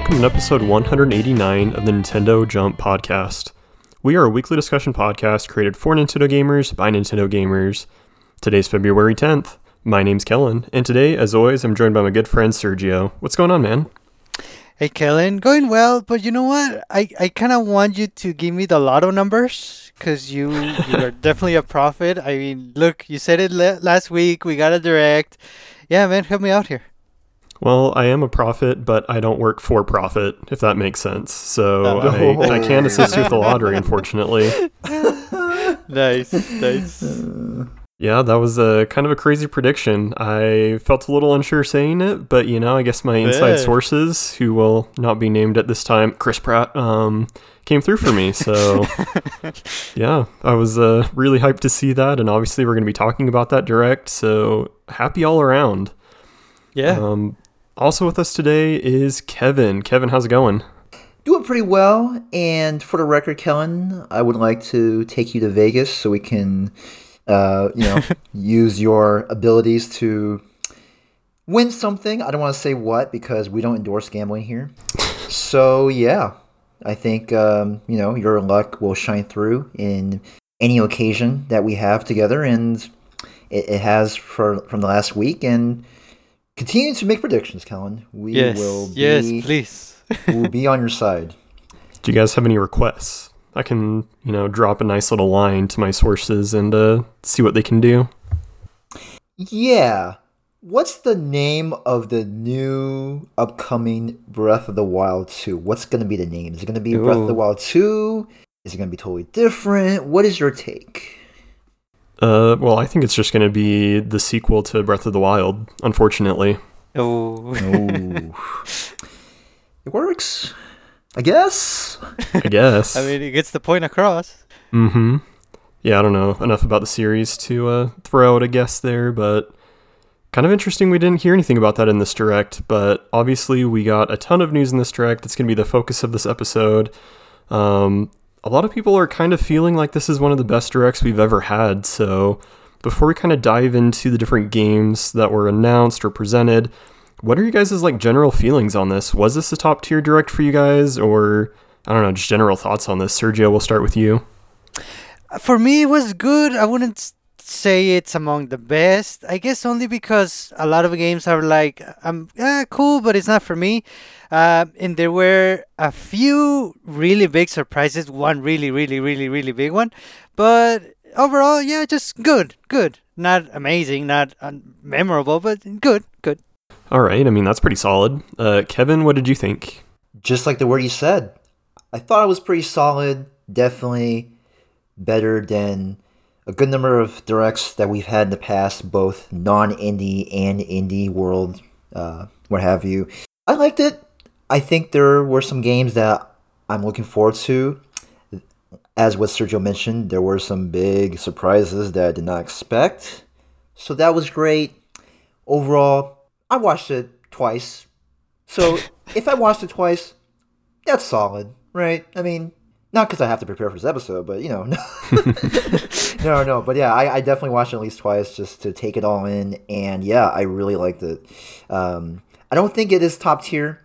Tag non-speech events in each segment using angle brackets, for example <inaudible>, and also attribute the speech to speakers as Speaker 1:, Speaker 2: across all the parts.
Speaker 1: Welcome to episode 189 of the Nintendo Jump Podcast. We are a weekly discussion podcast created for Nintendo gamers by Nintendo gamers. Today's February 10th. My name's Kellen, and today, as always, I'm joined by my good friend Sergio. What's going on, man?
Speaker 2: Hey Kellen, going well, but you know what? I, I kind of want you to give me the lotto numbers because you you are <laughs> definitely a prophet. I mean, look, you said it le- last week. We got a direct. Yeah, man, help me out here.
Speaker 1: Well, I am a prophet, but I don't work for profit, if that makes sense. So
Speaker 2: Oh.
Speaker 1: I, I can't assist you with the lottery, <laughs> unfortunately. <laughs>
Speaker 2: Nice, nice.
Speaker 1: Yeah, that was a kind of a crazy prediction. I felt a little unsure saying it, but you know, I guess my inside
Speaker 2: Yeah.
Speaker 1: sources, who will not be named at this time, Chris Pratt, um, came through for me. So <laughs> yeah, I was uh, really hyped to see that, and obviously we're going to be talking about that direct. So happy all around.
Speaker 2: Yeah.
Speaker 1: Um, also with us today is Kevin. Kevin, how's it going?
Speaker 3: Doing pretty well, and for the record, Kellen, I would like to take you to Vegas so we can, uh, you know, <laughs> use your abilities to win something. I don't want to say what because we don't endorse gambling here. <laughs> So yeah, I think um, you know your luck will shine through in any occasion that we have together, and it, it has for from the last week. And continue to make predictions, Kellen. We
Speaker 2: yes.
Speaker 3: will be
Speaker 2: Yes, please. <laughs>
Speaker 3: we'll be on your side.
Speaker 1: Do you guys have any requests? I can, you know, drop a nice little line to my sources and uh, see what they can do.
Speaker 3: Yeah. What's the name of the new upcoming Breath of the Wild 2? What's going to be the name? Is it going to be Breath of the Wild 2? Is it going to be totally different? What is your take?
Speaker 1: Uh, well, I think it's just going to be the sequel to Breath of the Wild, unfortunately.
Speaker 2: Oh.
Speaker 3: Oh. <laughs> it works. I guess.
Speaker 1: I guess. <laughs>
Speaker 2: I mean, it gets the point across.
Speaker 1: mm-hmm. Yeah, I don't know enough about the series to uh, throw out a guess there, but kind of interesting we didn't hear anything about that in this direct. But obviously, we got a ton of news in this direct. That's going to be the focus of this episode. Um, a lot of people are kind of feeling like this is one of the best directs we've ever had. So, before we kind of dive into the different games that were announced or presented, what are you guys' like general feelings on this? Was this a top tier direct for you guys, or I don't know, just general thoughts on this? Sergio, we'll start with you.
Speaker 2: For me, it was good. I wouldn't say it's among the best. I guess only because a lot of games are like, um, eh, cool, but it's not for me. Uh, and there were a few really big surprises. One really, really, really, really big one. But overall, yeah, just good, good. Not amazing, not un- memorable, but good, good.
Speaker 1: All right, I mean that's pretty solid. Uh, Kevin, what did you think?
Speaker 3: Just like the word you said. I thought it was pretty solid. Definitely better than a good number of directs that we've had in the past, both non indie and indie world, uh, what have you. I liked it. I think there were some games that I'm looking forward to. As what Sergio mentioned, there were some big surprises that I did not expect. So that was great. Overall, I watched it twice. So if I watched it twice, that's solid, right? I mean, not because I have to prepare for this episode, but you know, <laughs> no, no. But yeah, I, I definitely watched it at least twice just to take it all in, and yeah, I really liked it. Um, I don't think it is top tier.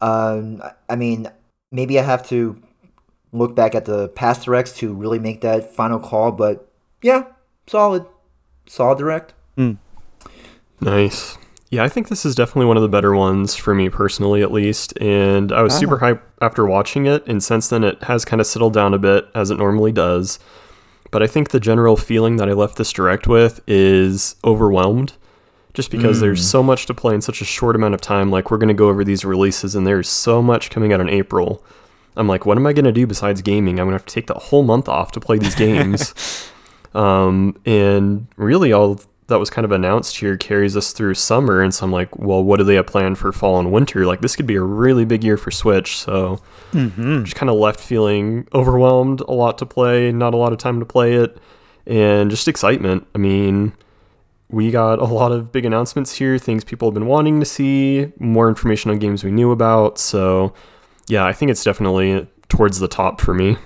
Speaker 3: Um, I- I mean, maybe I have to look back at the past directs to really make that final call, but yeah, solid, solid direct. Mm.
Speaker 1: Nice. Yeah, I think this is definitely one of the better ones for me personally, at least. And I was super hyped after watching it, and since then it has kind of settled down a bit as it normally does. But I think the general feeling that I left this direct with is overwhelmed. Just because there's so much to play in such a short amount of time. Like, we're going to go over these releases, and there's so much coming out in April. I'm like, what am I going to do besides gaming? I'm going to have to take the whole month off to play these games. <laughs> um, and really, all that was kind of announced here carries us through summer. And so I'm like, well, what do they have planned for fall and winter? Like, this could be a really big year for Switch. So mm-hmm. just kind of left feeling overwhelmed, a lot to play, not a lot of time to play it, and just excitement. I mean, we got a lot of big announcements here, things people have been wanting to see, more information on games we knew about. So, yeah, I think it's definitely towards the top for me.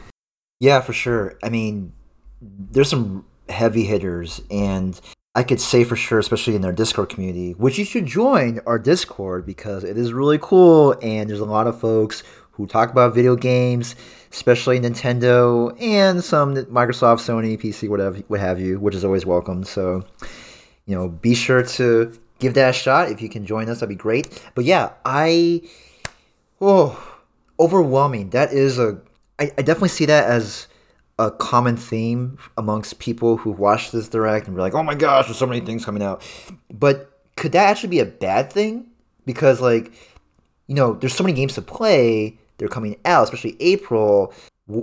Speaker 3: Yeah, for sure. I mean, there's some heavy hitters, and I could say for sure, especially in their Discord community, which you should join our Discord because it is really cool and there's a lot of folks who talk about video games, especially Nintendo and some Microsoft, Sony, PC, whatever, what have you, which is always welcome. So, you know, be sure to give that a shot. If you can join us, that'd be great. But yeah, I, oh, overwhelming. That is a, I, I definitely see that as a common theme amongst people who watch this direct and be like, "Oh my gosh, there's so many things coming out." But could that actually be a bad thing? Because like, you know, there's so many games to play. They're coming out, especially April.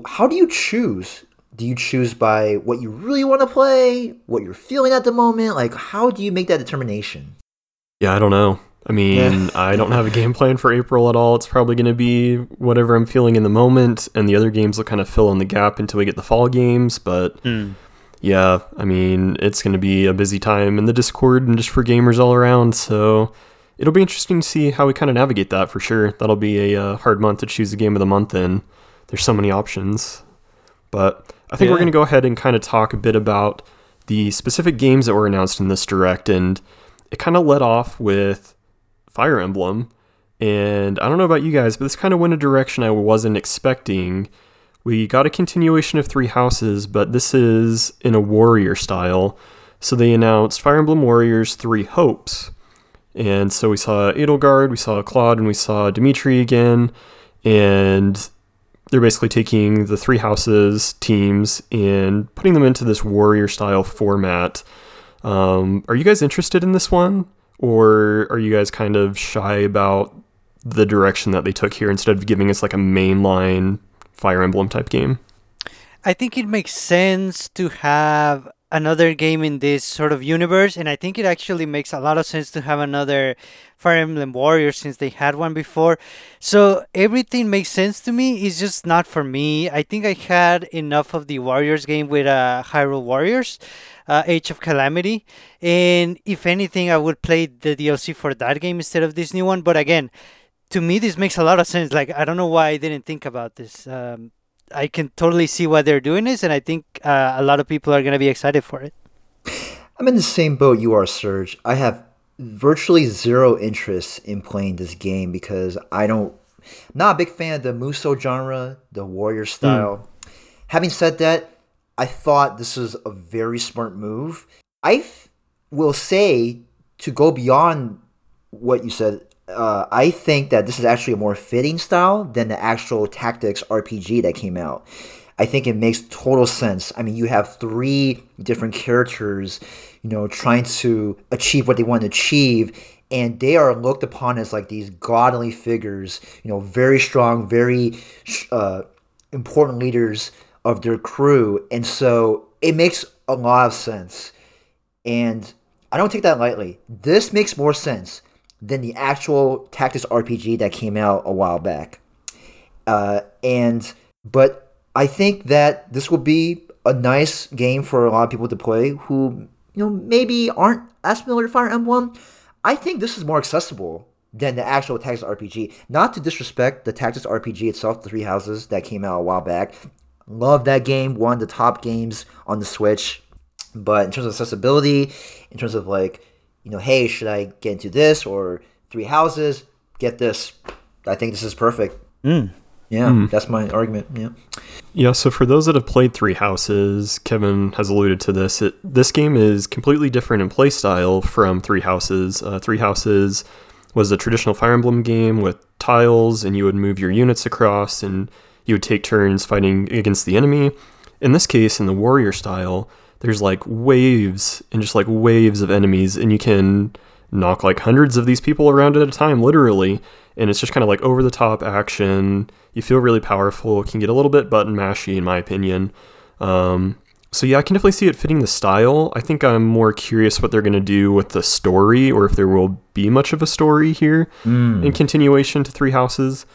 Speaker 3: How do you choose? Do you choose by what you really want to play, what you're feeling at the moment? Like, how do you make that determination?
Speaker 1: Yeah, I don't know. I mean, I don't have a game plan for April at all. It's probably going to be whatever I'm feeling in the moment, and the other games will kind of fill in the gap until we get the fall games. But
Speaker 2: Mm.
Speaker 1: yeah, I mean, it's going to be a busy time in the Discord and just for gamers all around. So it'll be interesting to see how we kind of navigate that for sure. That'll be a uh, hard month to choose a game of the month in. There's so many options. But I think we're going to go ahead and kind of talk a bit about the specific games that were announced in this direct. And it kind of led off with Fire Emblem. And I don't know about you guys, but this kind of went a direction I wasn't expecting. We got a continuation of Three Houses, but this is in a warrior style. So they announced Fire Emblem Warriors Three Hopes. And so we saw Edelgard, we saw Claude, and we saw Dimitri again. And they're basically taking the Three Houses teams and putting them into this warrior style format. Um, are you guys interested in this one? Or are you guys kind of shy about the direction that they took here instead of giving us like a mainline Fire Emblem type game?
Speaker 2: I think it makes sense to have another game in this sort of universe, and I think it actually makes a lot of sense to have another Fire Emblem Warrior since they had one before. So everything makes sense to me. It's just not for me. I think I had enough of the Warriors game with uh, Hyrule Warriors, uh, Age of Calamity, and if anything, I would play the DLC for that game instead of this new one. But again, to me, this makes a lot of sense. Like I don't know why I didn't think about this. Um, I can totally see why they're doing this, and I think uh, a lot of people are going to be excited for it.
Speaker 3: I'm in the same boat you are, Serge. I have virtually zero interest in playing this game because I don't. Not a big fan of the Musou genre, the warrior style. Having said that, I thought this was a very smart move. I will say to go beyond what you said. Uh, I think that this is actually a more fitting style than the actual tactics RPG that came out. I think it makes total sense. I mean, you have three different characters, you know, trying to achieve what they want to achieve, and they are looked upon as like these godly figures, you know, very strong, very uh, important leaders of their crew, and so it makes a lot of sense. And I don't take that lightly. This makes more sense than the actual tactics RPG that came out a while back. Uh, and but I think that this will be a nice game for a lot of people to play who you know maybe aren't as familiar with Fire Emblem. I think this is more accessible than the actual Tactics RPG. Not to disrespect the Tactics RPG itself, the Three Houses that came out a while back. Love that game, one of the top games on the Switch. But in terms of accessibility, in terms of like, you know, hey, should I get into this or Three Houses? Get this. I think this is perfect.
Speaker 2: Mm.
Speaker 3: Yeah, that's my argument. Yeah.
Speaker 1: Yeah, so for those that have played Three Houses, Kevin has alluded to this. It, this game is completely different in playstyle from Three Houses. Uh, Three Houses was a traditional Fire Emblem game with tiles, and you would move your units across, and you would take turns fighting against the enemy. In this case, in the warrior style, there's like waves and just like waves of enemies, and you can knock like hundreds of these people around at a time, literally. And it's just kind of like over the top action. You feel really powerful. Can get a little bit button mashy, in my opinion. Um, so yeah, I can definitely see it fitting the style. I think I'm more curious what they're going to do with the story, or if there will be much of a story here in continuation to Three Houses.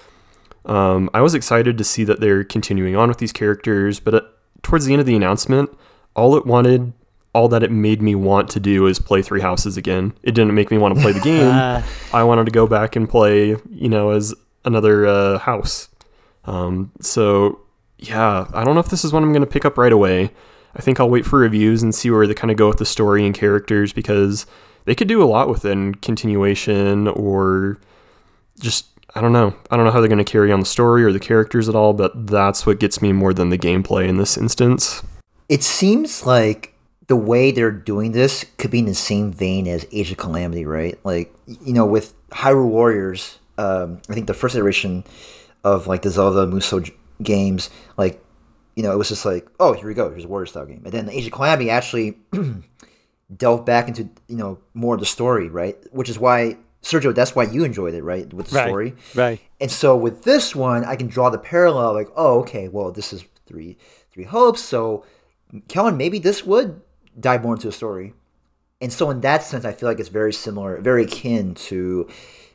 Speaker 1: Um, I was excited to see that they're continuing on with these characters, but at, towards the end of the announcement, all it wanted, all that it made me want to do is play Three Houses again. It didn't make me want to play the game.
Speaker 2: Uh, <laughs>
Speaker 1: I wanted to go back and play, you know, as another uh, house. Um, so yeah, I don't know if this is one I'm going to pick up right away. I think I'll wait for reviews and see where they kind of go with the story and characters because they could do a lot with it in continuation or just I don't know. I don't know how they're going to carry on the story or the characters at all, but that's what gets me more than the gameplay in this instance.
Speaker 3: It seems like the way they're doing this could be in the same vein as Age of Calamity, right? Like, you know, with Hyrule Warriors, um, I think the first iteration of like the Zelda Musou games, like, you know, it was just like, oh, here we go, here's a Warrior style game. And then Age of Calamity actually <clears throat> delved back into, you know, more of the story, right? Which is why Sergio, that's why you enjoyed it, right? With the
Speaker 2: right,
Speaker 3: story.
Speaker 2: Right.
Speaker 3: And so with this one, I can draw the parallel like, oh, okay, well, this is three three hopes. So Kellen, maybe this would dive more into a story. And so in that sense, I feel like it's very similar, very akin to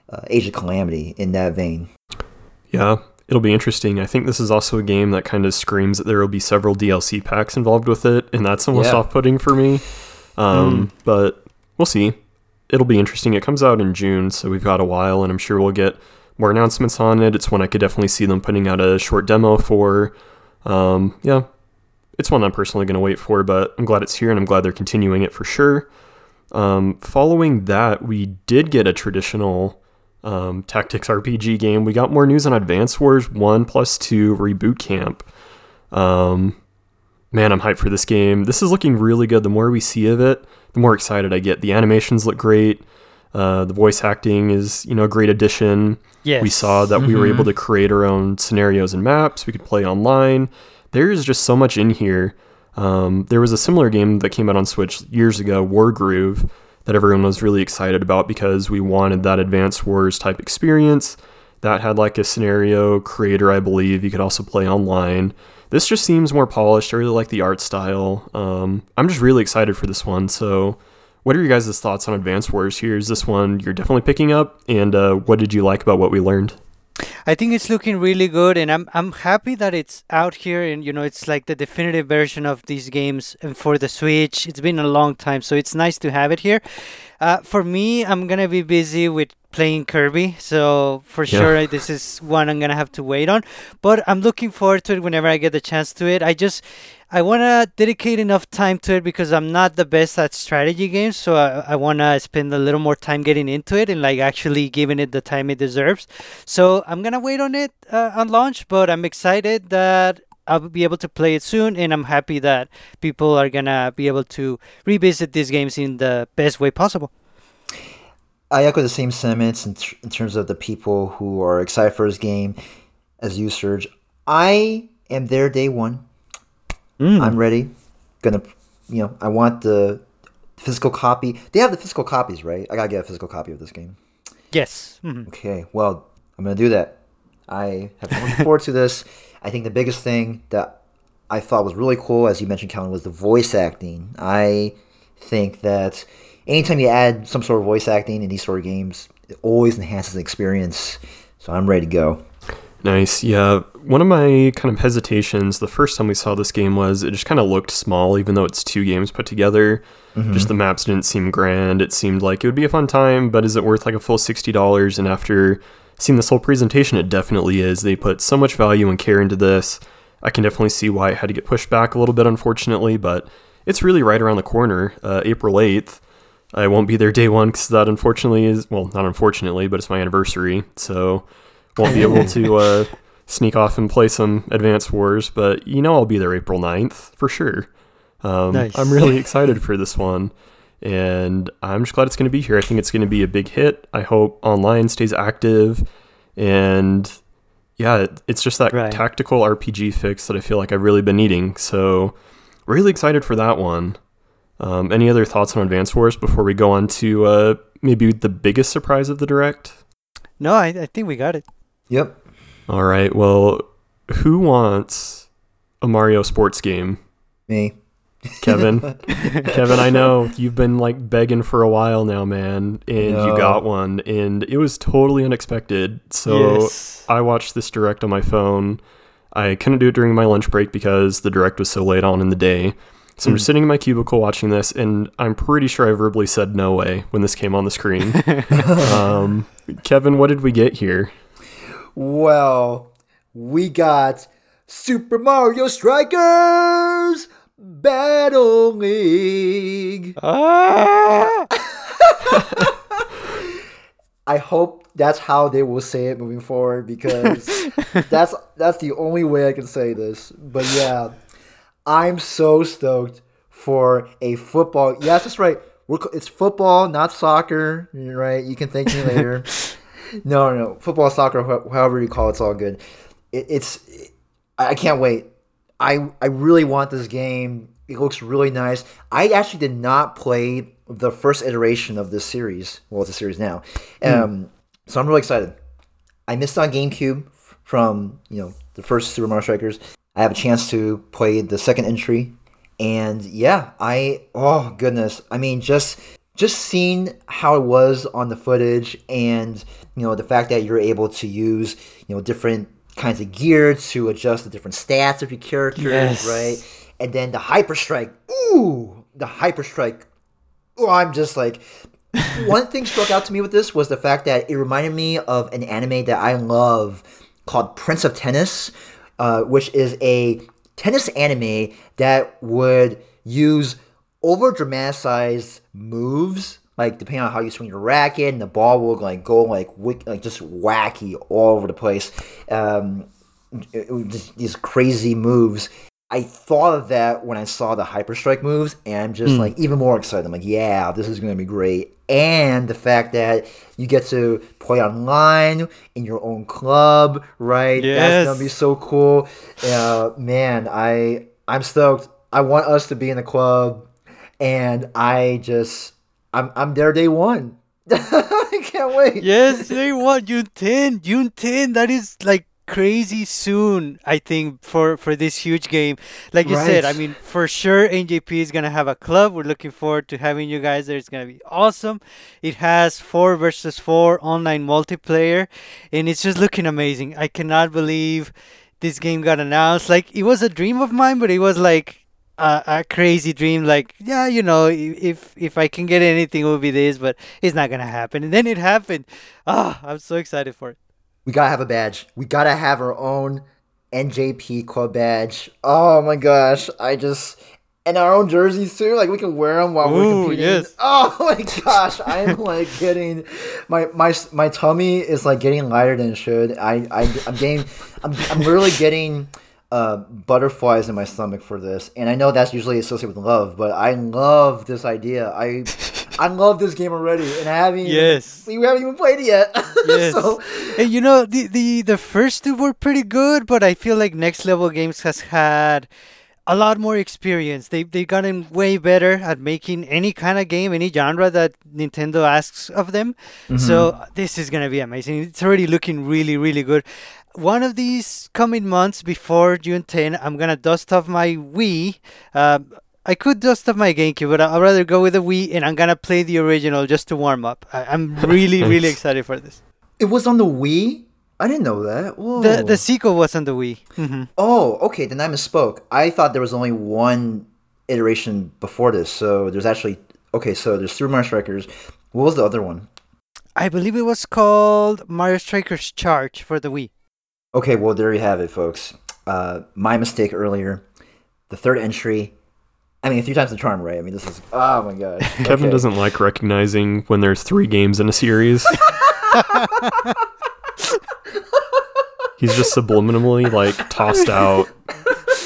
Speaker 3: uh, Age of Calamity in that vein.
Speaker 1: Yeah, it'll be interesting. I think this is also a game that kind of screams that there will be several DLC packs involved with it, and that's almost yeah. off-putting for me. Um, mm. But we'll see it'll be interesting. It comes out in June, so we've got a while, and I'm sure we'll get more announcements on it. It's one I could definitely see them putting out a short demo for. Um, yeah, it's one I'm personally going to wait for, but I'm glad it's here, and I'm glad they're continuing it for sure. Um, following that, we did get a traditional um, tactics RPG game. We got more news on Advance Wars 1 plus 2 Reboot Camp. Um, man, I'm hyped for this game. This is looking really good. The more we see of it, the more excited I get. The animations look great. Uh, the voice acting is, you know, a great addition.
Speaker 2: Yes.
Speaker 1: We saw that mm-hmm. we were able mm-hmm. to create our own scenarios and maps. We could play online. There is just so much in here. Um, there was a similar game that came out on Switch years ago, Wargroove, that everyone was really excited about because we wanted that Advance Wars type experience. That had like a scenario creator, I believe. You could also play online. This just seems more polished. I really like the art style. Um, I'm just really excited for this one. So, what are your guys' thoughts on Advance Wars here? Is this one you're definitely picking up? And uh, what did you like about what we learned?
Speaker 2: I think it's looking really good, and I'm I'm happy that it's out here, and you know it's like the definitive version of these games for the Switch. It's been a long time, so it's nice to have it here. Uh, for me, I'm gonna be busy with playing Kirby, so for yeah. sure this is one I'm gonna have to wait on. But I'm looking forward to it whenever I get the chance to it. I just I wanna dedicate enough time to it because I'm not the best at strategy games, so I, I wanna spend a little more time getting into it and like actually giving it the time it deserves. So I'm gonna wait on it uh, on launch, but I'm excited that I'll be able to play it soon, and I'm happy that people are gonna be able to revisit these games in the best way possible.
Speaker 3: I echo the same sentiments in, tr- in terms of the people who are excited for this game as you, Serge. I am there day one. Mm. I'm ready. Gonna, you know, I want the physical copy. They have the physical copies, right? I gotta get a physical copy of this game.
Speaker 2: Yes. Mm-hmm.
Speaker 3: Okay. Well, I'm gonna do that. I have been looking forward to <laughs> this. I think the biggest thing that I thought was really cool, as you mentioned, Kellen, was the voice acting. I think that anytime you add some sort of voice acting in these sort of games, it always enhances the experience. So I'm ready to go.
Speaker 1: Nice. Yeah. One of my kind of hesitations the first time we saw this game was it just kind of looked small, even though it's two games put together. Mm-hmm. Just the maps didn't seem grand. It seemed like it would be a fun time, but is it worth like a full $60? And after seeing this whole presentation, it definitely is. They put so much value and care into this. I can definitely see why it had to get pushed back a little bit, unfortunately, but it's really right around the corner, uh, April 8th. I won't be there day one because that unfortunately is, well, not unfortunately, but it's my anniversary. So won't be able to <laughs> uh, sneak off and play some Advance Wars, but you know I'll be there April 9th for sure. Um, nice. I'm really excited for this one and I'm just glad it's going to be here. I think it's going to be a big hit. I hope online stays active, and yeah, it's just that right. tactical RPG fix that I feel like I've really been needing. So, really excited for that one. Um, any other thoughts on Advance Wars before we go on to uh, maybe the biggest surprise of the direct?
Speaker 2: No, I, I think we got it.
Speaker 3: Yep.
Speaker 1: All right. Well, who wants a Mario sports game?
Speaker 3: Me.
Speaker 1: Kevin. <laughs> Kevin, I know you've been like begging for a while now, man, and you got one, and it was totally unexpected. So yes. I watched this direct on my phone. I couldn't do it during my lunch break because the direct was so late on in the day. So I'm just hmm. sitting in my cubicle watching this, and I'm pretty sure I verbally said no way when this came on the screen. <laughs> um, Kevin, what did we get here?
Speaker 3: Well, we got Super Mario Strikers Battle League. <laughs>
Speaker 2: Ah! <laughs>
Speaker 3: I hope that's how they will say it moving forward because that's that's the only way I can say this. But yeah, I'm so stoked for a football. Yes, that's right. We're, it's football, not soccer. Right. You can thank me <laughs> later. no, no, football, soccer, however you call it, it's all good. It, it's. I can't wait. I I really want this game. It looks really nice. I actually did not play the first iteration of this series. Well, it's a series now. Um, so I'm really excited. I missed on GameCube from you know the first Super Mario Strikers. I have a chance to play the second entry, and yeah, I oh goodness, I mean just just seeing how it was on the footage, and you know the fact that you're able to use you know different kinds of gear to adjust the different stats of your characters,
Speaker 2: Yes.
Speaker 3: right? And then the hyper strike, ooh, the hyper strike. Oh, I'm just like <laughs> one thing struck out to me with this was the fact that it reminded me of an anime that I love called Prince of Tennis, uh, which is a tennis anime that would use over dramatized moves, like depending on how you swing your racket, and the ball will like go like wick, like just wacky all over the place. Um, it, it just these crazy moves. I thought of that when I saw the Hyper Strike moves, and I'm just like even more excited. I'm like, yeah, this is gonna be great. And the fact that you get to play online in your own club, right?
Speaker 2: Yes.
Speaker 3: That's gonna be so cool. Uh, man, I I'm stoked. I want us to be in the club, and I just I'm I'm there day one. <laughs> I can't wait.
Speaker 2: yes, they want June 10. June 10. That is like crazy soon. I think for for this huge game. Like you said, I mean, for sure NJP is gonna have a club. We're looking forward to having you guys there. It's gonna be awesome. It has four versus four online multiplayer, and it's just looking amazing. I cannot believe this game got announced. Like it was a dream of mine, but it was like a, a crazy dream. Like yeah, you know, if if I can get anything, it will be this, but it's not gonna happen. And then it happened. Ah, I'm so excited for it.
Speaker 3: We gotta have a badge. We gotta have our own NJP club badge. Oh my gosh, I just and our own jerseys too. Like we can wear them while we're competing.
Speaker 2: yes. <laughs>
Speaker 3: Oh my gosh, I'm like getting my my my tummy is like getting lighter than it should. I I I'm getting I'm I'm literally getting. Uh, butterflies in my stomach for this, and I know that's usually associated with love, but I love this idea. I I love this game already, and I haven't. even- we haven't even played it yet. <laughs>
Speaker 2: Yes.
Speaker 3: so,
Speaker 2: And you know, the, the, the first two were pretty good, but I feel like Next Level Games has had a lot more experience. They they gotten way better at making any kind of game, any genre that Nintendo asks of them. So this is gonna be amazing. It's already looking really, really good. One of these coming months before June 10, I'm gonna dust off my Wii. Um, I could dust off my GameCube, but I- I'd rather go with the Wii, and I'm gonna play the original just to warm up. I, I'm really, <laughs> really excited for this.
Speaker 3: It was on the Wii? I didn't know that. Whoa.
Speaker 2: The the sequel was on the Wii. hmm
Speaker 3: oh, okay, then I misspoke. I thought there was only one iteration before this, so there's actually okay, so there's three Mario Strikers. What was the other one?
Speaker 2: I believe it was called Mario Strikers Charge for the Wii.
Speaker 3: Okay, well there you have it, folks. Uh my mistake earlier. The third entry. I mean three times the charm, right? I mean this is oh my god. <laughs>
Speaker 1: Kevin
Speaker 3: Okay.
Speaker 1: doesn't like recognizing when there's three games in a series. <laughs> He's just subliminally like tossed out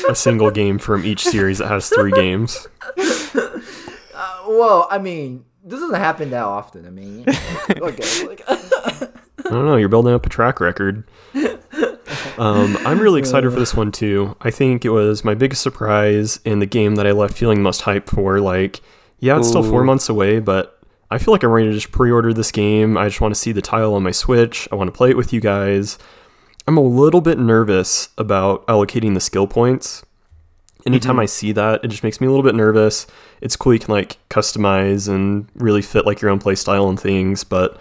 Speaker 1: a single game from each series that has three games.
Speaker 3: Uh, well, I mean, this doesn't happen that often. I mean, <laughs> okay. Like,
Speaker 1: I don't know. You're building up a track record. Um, I'm really excited for <laughs> this one too. I think it was my biggest surprise in the game that I left feeling most hype for. Like, yeah, it's still four months away, but I feel like I'm ready to just pre-order this game. I just want to see the title on my Switch. I want to play it with you guys. I'm a little bit nervous about allocating the skill points. Anytime I see that, it just makes me a little bit nervous. It's cool you can like customize and really fit like your own play style and things, but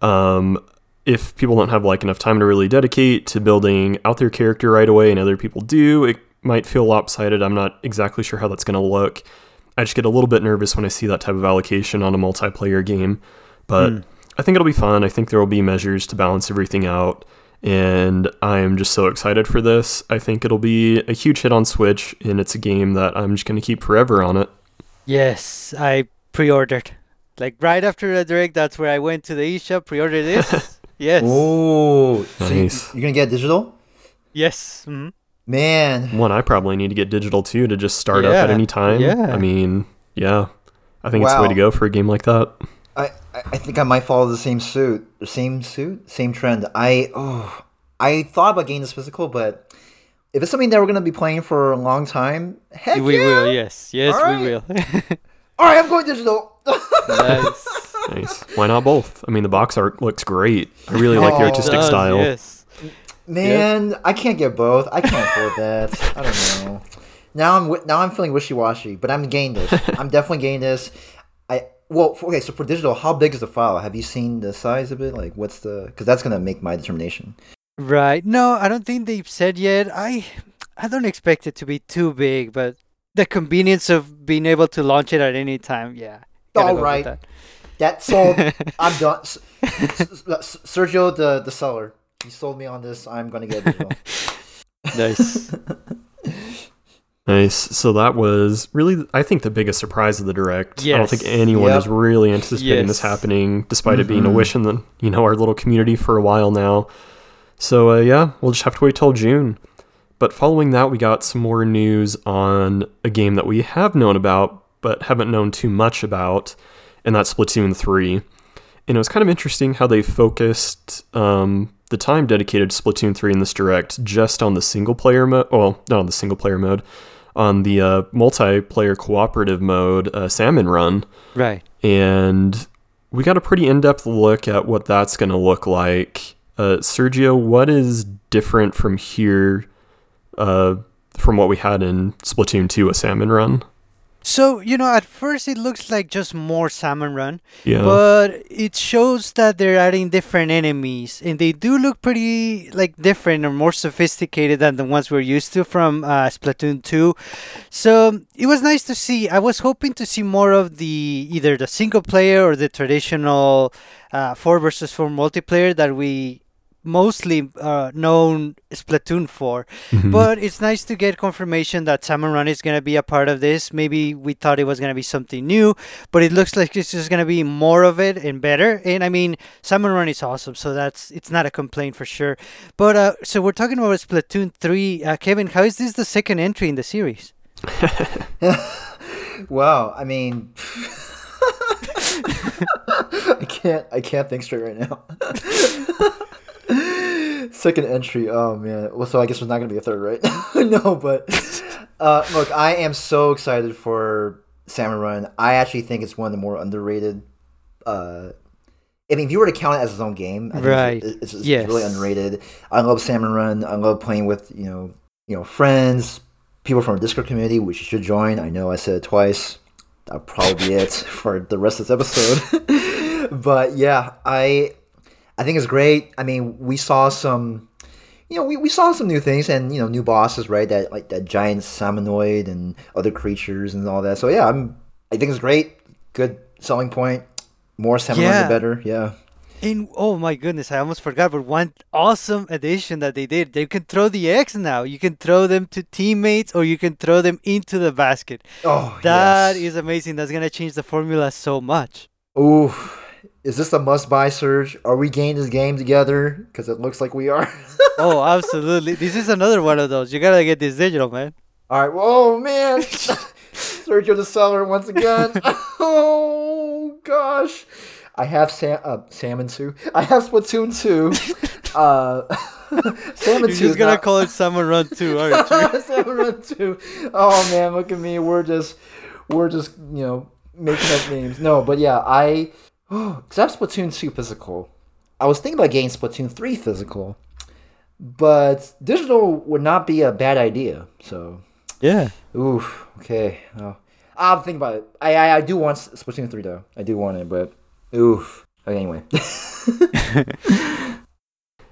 Speaker 1: um, if people don't have like enough time to really dedicate to building out their character right away and other people do, it might feel lopsided. I'm not exactly sure how that's going to look. I just get a little bit nervous when I see that type of allocation on a multiplayer game, but hmm. I think it'll be fun. I think there will be measures to balance everything out. and I am just so excited for this. I think it'll be a huge hit on Switch, and it's a game that I'm just going to keep forever on it.
Speaker 2: Yes, I pre-ordered. Like right after the direct, that's where I went to the eShop, pre-ordered this. <laughs> yes.
Speaker 3: Oh, so you,
Speaker 1: Nice.
Speaker 3: you're gonna get digital,
Speaker 2: Yes. hmm
Speaker 3: man.
Speaker 1: One, I probably need to get digital too to just start up at any time.
Speaker 2: yeah.
Speaker 1: I mean, yeah, I think it's the way to go for a game like that.
Speaker 3: I, I I think I might follow the same suit, the same suit, same trend. I oh, I thought about getting this physical, but if it's something that we're gonna be playing for a long time, heck yeah.
Speaker 2: We
Speaker 3: yeah!
Speaker 2: will. Yes. Yes,
Speaker 3: All
Speaker 2: we
Speaker 3: right.
Speaker 2: will. <laughs>
Speaker 3: All right, I'm going digital.
Speaker 2: nice. <laughs>
Speaker 1: Nice. Why not both? I mean, the box art looks great. I really like the
Speaker 3: Oh,
Speaker 1: artistic
Speaker 2: Does,
Speaker 1: style.
Speaker 2: Yes.
Speaker 3: Man, I can't get both. I can't afford that. I don't know. Now I'm wi- now I'm feeling wishy washy, but I'm getting this. <laughs> I'm definitely getting this. I well okay. So for digital, how big is the file? Have you seen the size of it? Like, what's the? Because that's gonna make my determination.
Speaker 2: Right. No, I don't think they've said yet. I I don't expect it to be too big, but the convenience of being able to launch it at any time, yeah. gotta
Speaker 3: All
Speaker 2: go with
Speaker 3: right.
Speaker 2: that.
Speaker 3: That sold. <laughs> I'm done. Sergio, the the seller, he sold me on this. I'm gonna get digital. <laughs>
Speaker 2: Nice.
Speaker 1: Nice. So that was really, I think, the biggest surprise of the direct. I don't think anyone
Speaker 3: Yep.
Speaker 1: is really anticipating this happening, despite it being a
Speaker 3: Mhm.
Speaker 1: wish in the you know our little community for a while now. So uh, yeah, we'll just have to wait till June. But following that, we got some more news on a game that we have known about but haven't known too much about, and that's Splatoon three. And it was kind of interesting how they focused um, the time dedicated to Splatoon 3 in this direct just on the single player mode. Well, not on the single player mode, on the uh, multiplayer cooperative mode, uh, Salmon Run.
Speaker 2: right.
Speaker 1: And we got a pretty in depth look at what that's going to look like. Uh, Sergio, what is different from here uh, from what we had in Splatoon 2, a Salmon Run?
Speaker 2: So, you know, at first it looks like just more salmon run,
Speaker 1: Yeah.
Speaker 2: but it shows that they're adding different enemies and they do look pretty like different or more sophisticated than the ones we're used to from uh, Splatoon 2. So, it was nice to see. I was hoping to see more of the either the single player or the traditional uh, 4 versus 4 multiplayer that we mostly uh, known Splatoon for.
Speaker 1: Mhm.
Speaker 2: But it's nice to get confirmation that Salmon Run is going to be a part of this. Maybe we thought it was going to be something new, but it looks like it's just going to be more of it and better. And I mean, Salmon Run is awesome, so that's it's not a complaint for sure. But uh, so we're talking about Splatoon 3. Uh, Kevin, how is this the second entry in the series? <laughs>
Speaker 3: wow. I mean, <laughs> I can't. I can't think straight right now. <laughs> Second entry. Oh man. Well, so I guess there's not gonna be a third, right? <laughs> no, but uh, look, I am so excited for Salmon Run. I actually think it's one of the more underrated. Uh, I mean, if you were to count it as its own game, I think
Speaker 2: Right.
Speaker 3: it's, it's, it's
Speaker 2: Yes.
Speaker 3: really underrated. I love Salmon Run. I love playing with you know you know friends, people from our Discord community, which you should join. I know I said it twice. That'll probably be it <laughs> for the rest of this episode. <laughs> but yeah, I I think it's great. I mean, we saw some you know, we, we saw some new things and you know, new bosses, right? That like that giant salmonoid and other creatures and all that. So yeah, I'm I think it's great. Good selling point. More salmon
Speaker 2: Yeah.
Speaker 3: the better. Yeah.
Speaker 2: And oh my goodness, I almost forgot. But one awesome addition that they did, they can throw the eggs now. You can throw them to teammates, or you can throw them into the basket.
Speaker 3: Oh,
Speaker 2: That is
Speaker 3: yes.
Speaker 2: amazing. That's gonna change the formula so much.
Speaker 3: Oof. Is this a must buy Serge? Are we getting this game together? Because it looks like we are. <laughs>
Speaker 2: Oh, absolutely. This is another one of those. You gotta get this digital, man.
Speaker 3: All right. Whoa, man. <laughs> Sergio the Seller once again. <laughs> oh, gosh. I have Sam- uh, Salmon 2. I have Splatoon 2. Uh, Salmon 2
Speaker 2: You're
Speaker 3: is
Speaker 2: just gonna call it Salmon Run 2, aren't you?
Speaker 3: Salmon Run 2. Oh, man. Look at me. We're just, we're just, you know, making up names. No, but yeah, I, <gasps> have Splatoon 2 physical. I was thinking about getting Splatoon 3 physical. But digital would not be a bad idea. So,
Speaker 2: Yeah.
Speaker 3: Oof. Okay. Oh. I'll think about it. I, I I do want Splatoon three though. I do want it, but oof. Okay. Anyway. <laughs>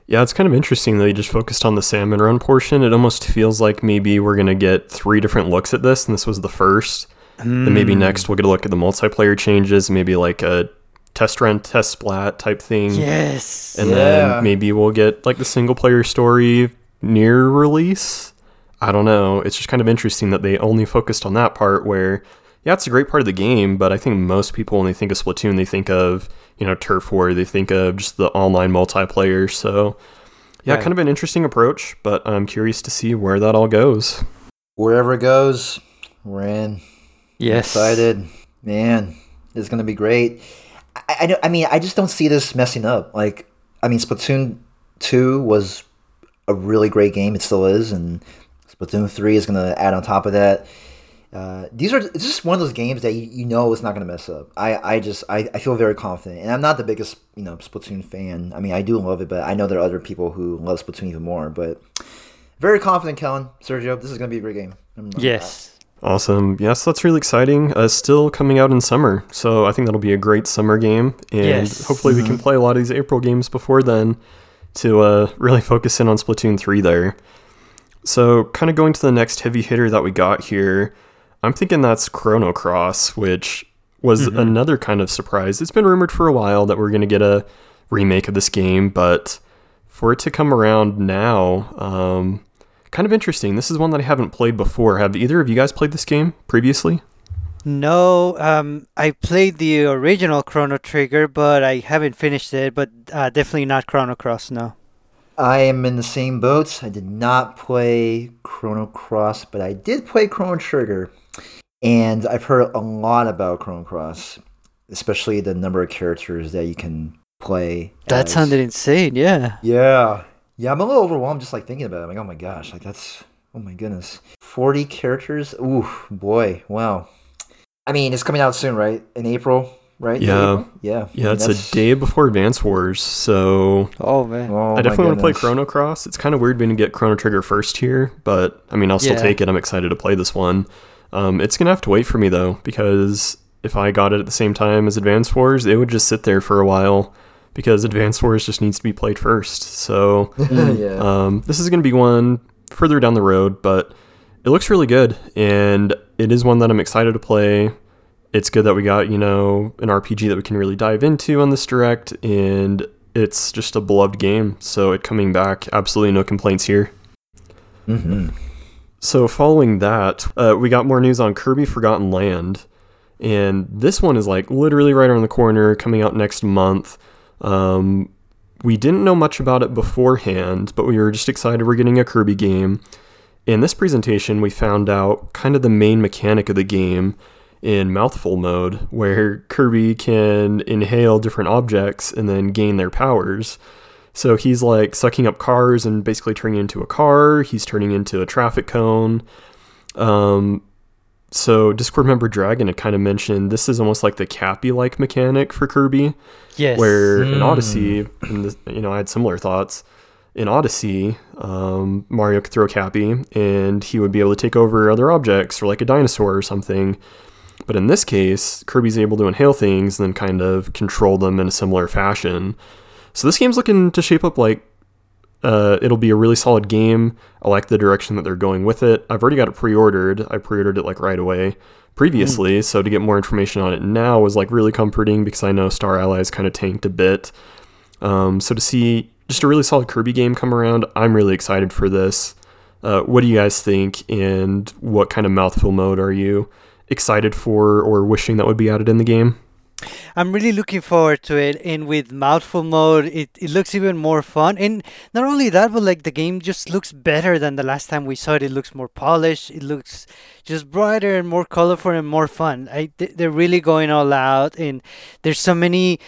Speaker 1: Yeah, it's kind of interesting that they just focused on the salmon run portion. It almost feels like maybe we're gonna get three different looks at this, and this was the first. Then maybe
Speaker 2: Mm.
Speaker 1: next we'll get a look at the multiplayer changes, maybe like a test run, test splat type thing.
Speaker 2: Yes.
Speaker 1: And
Speaker 3: Yeah.
Speaker 1: then maybe we'll get like the single player story near release. I don't know. It's just kind of interesting that they only focused on that part where, yeah, it's a great part of the game, but I think most people, when they think of Splatoon, they think of, you know, Turf War, they think of just the online multiplayer. So, yeah,
Speaker 3: Right.
Speaker 1: kind of an interesting approach, but I'm curious to see where that all goes.
Speaker 3: Wherever it goes, we're in.
Speaker 2: yes.
Speaker 3: Excited, man. It's gonna be great. I, I, I mean, I just don't see this messing up. Like, I mean, Splatoon two was a really great game. It still is, and Splatoon three is gonna add on top of that. Uh, these are just one of those games that you, you know it's not gonna mess up. I, I just I, I feel very confident, and I'm not the biggest you know Splatoon fan. I mean, I do love it, but I know there are other people who love Splatoon even more. But very confident, Kellen, Sergio. This is gonna be a great game.
Speaker 2: Yes.
Speaker 1: Awesome. Yes, that's really exciting. Uh, still coming out in summer. So I think that'll be a great summer game. And
Speaker 2: Yes.
Speaker 1: hopefully we can play a lot of these April games before then to uh, really focus in on Splatoon 3 there. So, kind of going to the next heavy hitter that we got here, I'm thinking that's Chrono Cross, which was another kind of surprise. It's been rumored for a while that we're going to get a remake of this game, but for it to come around now, um, kind of interesting. This is one that I haven't played before. Have either of you guys played this game previously?
Speaker 2: No, um, I played the original Chrono Trigger, but I haven't finished it. But uh, definitely not Chrono Cross. No.
Speaker 3: I am in the same boat. I did not play Chrono Cross, but I did play Chrono Trigger. And I've heard a lot about Chrono Cross, especially the number of characters that you can play.
Speaker 2: That
Speaker 3: as.
Speaker 2: sounded insane. Yeah.
Speaker 3: Yeah. Yeah, I'm a little overwhelmed just like thinking about it. I'm like, oh my gosh, like that's oh my goodness. Forty characters? Ooh, boy, wow. I mean, it's coming out soon, right? In April, right?
Speaker 1: Yeah.
Speaker 3: April? Yeah.
Speaker 1: Yeah,
Speaker 3: I mean,
Speaker 1: it's
Speaker 3: that's-
Speaker 1: a day before Advance Wars, so
Speaker 2: Oh man.
Speaker 3: Oh,
Speaker 1: I definitely want to play. Chrono Cross. It's kind of weird being to get Chrono Trigger first here, but I mean, I'll still
Speaker 2: Yeah.
Speaker 1: take it. I'm excited to play this one. Um, it's gonna have to wait for me though, because if I got it at the same time as Advance Wars, it would just sit there for a while because Advanced Wars just needs to be played first. So <laughs>
Speaker 3: yeah.
Speaker 1: um, this is gonna be one further down the road, but it looks really good, and it is one that I'm excited to play. It's good that we got you know an RPG that we can really dive into on this direct, and it's just a beloved game. So it coming back, absolutely no complaints here.
Speaker 3: hmm
Speaker 1: So following that, uh, we got more news on Kirby Forgotten Land, and this one is like literally right around the corner, coming out next month. Um, we didn't know much about it beforehand, but we were just excited we're getting a Kirby game. In this presentation, we found out kind of the main mechanic of the game in mouthful mode, where Kirby can inhale different objects and then gain their powers. So he's like sucking up cars and basically turning into a car. He's turning into a traffic cone. Um, so Discord member Dragon had kind of mentioned this is almost like the Cappy like mechanic for Kirby,
Speaker 2: Yes.
Speaker 1: where in
Speaker 3: Hmm.
Speaker 1: Odyssey, this, you know, I had similar thoughts. In Odyssey, um, Mario could throw Cappy, and he would be able to take over other objects, or like a dinosaur or something. But in this case, Kirby's able to inhale things and then kind of control them in a similar fashion. So this game's looking to shape up like uh, it'll be a really solid game. I like the direction that they're going with it. I've already got it pre-ordered. I pre-ordered it like right away previously, so to get more information on it now was like really comforting because I know Star Allies kind of tanked a bit. Um, so to see just a really solid Kirby game come around, I'm really excited for this. Uh, what do you guys think, and what kind of mouthful mode are you excited for or wishing that would be added in the game?
Speaker 2: I'm really looking forward to it. And with mouthful mode, it, it looks even more fun. And not only that, but like the game just looks better than the last time we saw it. It looks more polished. It looks just brighter and more colorful and more fun. I they're really going all out, and there's so many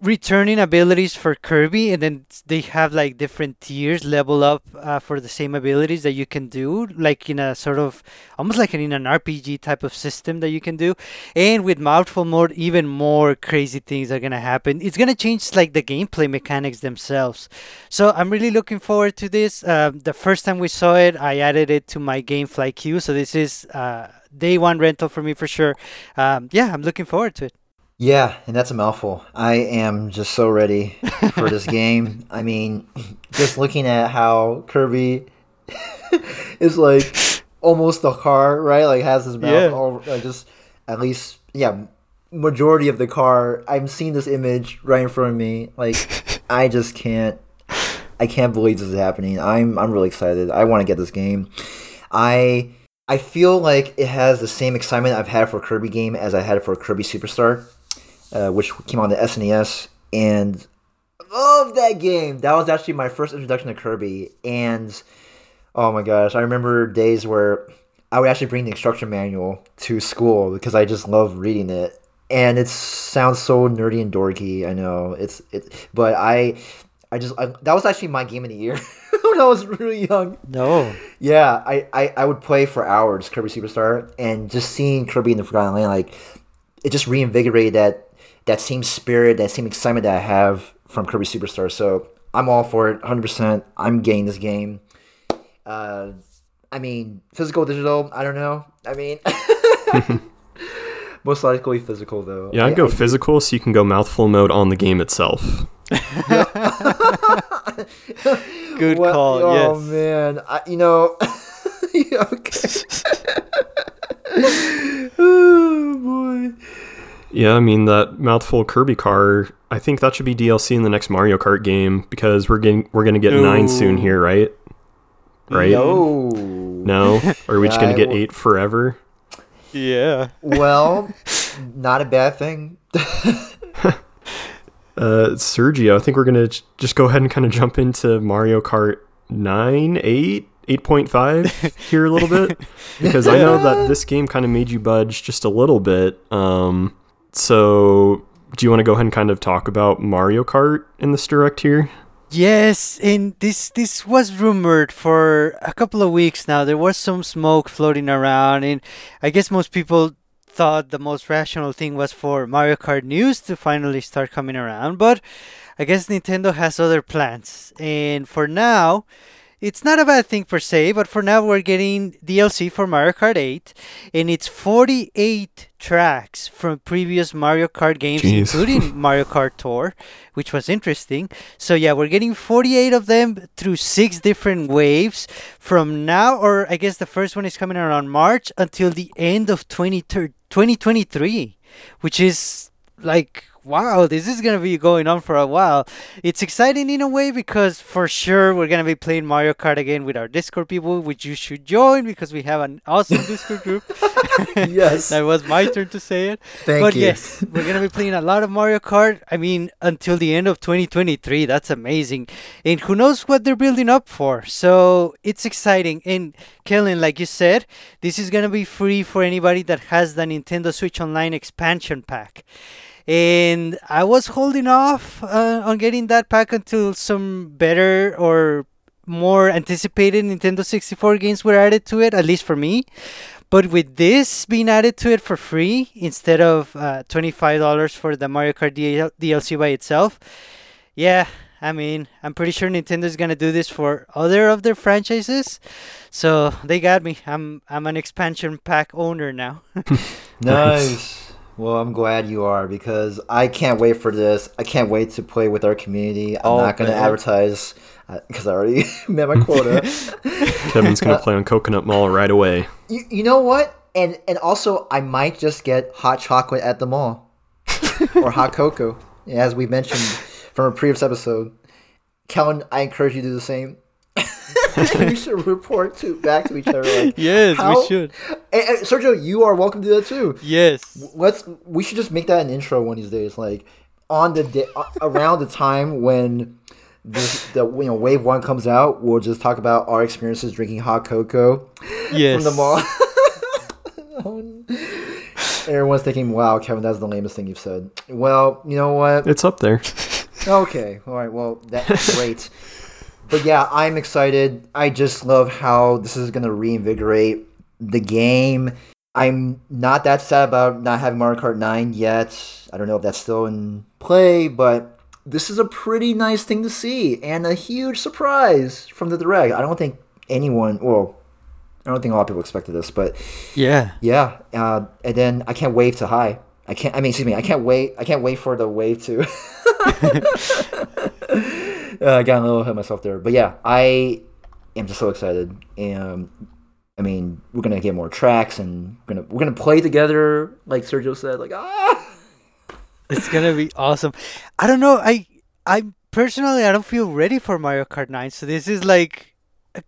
Speaker 2: returning abilities for Kirby, and then they have like different tiers level up uh, for the same abilities that you can do, like in a sort of almost like in an RPG type of system that you can do. And with mouthful mode, even more crazy things are gonna happen. It's gonna change like the gameplay mechanics themselves. So I'm really looking forward to this. Uh, the first time we saw it, I added it to my GameFly queue. So this is uh, day one rental for me for sure. Um, yeah, I'm looking forward to it.
Speaker 3: Yeah, and that's a mouthful. I am just so ready for this <laughs> game. I mean, just looking at how Kirby <laughs> is like almost a car, right? Like has his mouth
Speaker 2: Yeah.
Speaker 3: all like just at least yeah. majority of the car. I'm seeing this image right in front of me. Like, <laughs> I just can't. I can't believe this is happening. I'm I'm really excited. I want to get this game. I I feel like it has the same excitement I've had for Kirby game as I had for Kirby Superstar, uh, which came on the SNES, and love that game. That was actually my first introduction to Kirby, and oh my gosh, I remember days where I would actually bring the instruction manual to school because I just love reading it. And it sounds so nerdy and dorky. I know it's it, but I, I just I, that was actually my game of the year <laughs> when I was really young.
Speaker 2: No.
Speaker 3: Yeah, I, I I would play for hours Kirby Superstar, and just seeing Kirby in the Forgotten Land, like it just reinvigorated that that same spirit, that same excitement that I have from Kirby Superstar. So I'm all for it, 100%. I'm getting this game. Uh, I mean, physical, digital, I don't know. I mean, <laughs> most likely physical, though.
Speaker 1: Yeah, I'd
Speaker 3: I-
Speaker 1: go
Speaker 3: I-
Speaker 1: physical so you can go mouthful mode on the game itself. <laughs>
Speaker 2: Good
Speaker 3: What-
Speaker 2: call.
Speaker 3: Oh
Speaker 2: yes.
Speaker 3: man, I, you know. <laughs> Okay. oh boy.
Speaker 1: Yeah, I mean that mouthful Kirby car. I think that should be DLC in the next Mario Kart game because we're getting we're gonna get nine soon here, right? Right?
Speaker 3: No.
Speaker 1: No? Or are we just gonna get
Speaker 3: will-
Speaker 1: eight forever?
Speaker 2: Yeah.
Speaker 3: Well, <laughs> not a bad thing. <laughs>
Speaker 1: Uh, Sergio, I think we're gonna j- just go ahead and kind of jump into Mario Kart nine, eight, eight point five <laughs> here a little bit because I know that this game kind of made you budge just a little bit. Um, so do you want to go ahead and kind of talk about Mario Kart in this direct here?
Speaker 2: Yes, and this this was rumored for a couple of weeks now. There was some smoke floating around, and I guess most people thought the most rational thing was for Mario Kart news to finally start coming around. But I guess Nintendo has other plans, and for now, it's not a bad thing per se. But for now, we're getting DLC for Mario Kart 8, and it's 48 tracks from previous Mario Kart games,
Speaker 1: Jeez.
Speaker 2: including <laughs> Mario Kart Tour, which was interesting. So yeah, we're getting 48 of them through six different waves from now, or I guess the first one is coming around March until the end of 20, 2023, which is like wow, this is gonna be going on for a while. It's exciting in a way because for sure we're gonna be playing Mario Kart again with our Discord people, which you should join because we have an awesome Discord group. <laughs>
Speaker 3: Yes. <laughs>
Speaker 2: that was my turn to say it.
Speaker 3: Thank
Speaker 2: but
Speaker 3: you.
Speaker 2: yes, we're gonna be playing a lot of Mario Kart. I mean, until the end of 2023. That's amazing, and who knows what they're building up for. So it's exciting. And Kellen, like you said, this is gonna be free for anybody that has the Nintendo Switch Online expansion pack. And I was holding off uh, on getting that pack until some better or more anticipated Nintendo 64 games were added to it, at least for me. But with this being added to it for free instead of uh, $25 for the Mario Kart DL- DLC by itself, yeah, I mean, I'm pretty sure Nintendo's gonna do this for other of their franchises. So they got me. I'm I'm an expansion pack owner now. <laughs> <laughs>
Speaker 3: Nice. Well, I'm glad you are because I can't wait for this. I can't wait to play with our community. I'm
Speaker 2: Oh,
Speaker 3: not going to advertise uh, because I already <laughs> met my quota. <laughs>
Speaker 1: Kevin's gonna play on Coconut Mall right away.
Speaker 3: you, you know what? And and also, I might just get hot chocolate at the mall <laughs> or hot cocoa, as we mentioned from a previous episode. Kellen, I encourage you to do the same. <laughs> we should report to back to each other. Like,
Speaker 2: yes,
Speaker 3: How-
Speaker 2: we should.
Speaker 3: and, and Sergio, you are welcome to do that too.
Speaker 2: Yes.
Speaker 3: let's we should just make that an intro one of these days like on the day around the time when this, the you know wave one comes out we'll just talk about our experiences drinking hot cocoa
Speaker 2: Yes. <laughs>
Speaker 3: from the mall <laughs> everyone's thinking wow kevin that's the lamest thing you've said well you know what
Speaker 1: It's up there.
Speaker 3: Okay, all right. Well, that's great. But yeah, I'm excited. I just love how this is gonna reinvigorate the game. I'm not that sad about not having Mario Kart 9 yet. I don't know if that's still in play, but this is a pretty nice thing to see and a huge surprise from the direct. I don't think anyone, well, I don't think a lot of people expected this, but
Speaker 2: Yeah.
Speaker 3: yeah. Uh, and then I can't wave to high. I can't. I mean, excuse me. I can't wait. I can't wait for the wave to. <laughs> <laughs> uh, I got a little ahead of myself there, but yeah, I am just so excited. And I mean, we're gonna get more tracks, and we're gonna we're gonna play together, like Sergio said. Like ah, <laughs>
Speaker 2: It's gonna be awesome. I don't know. I I personally I don't feel ready for Mario Kart 9. So this is like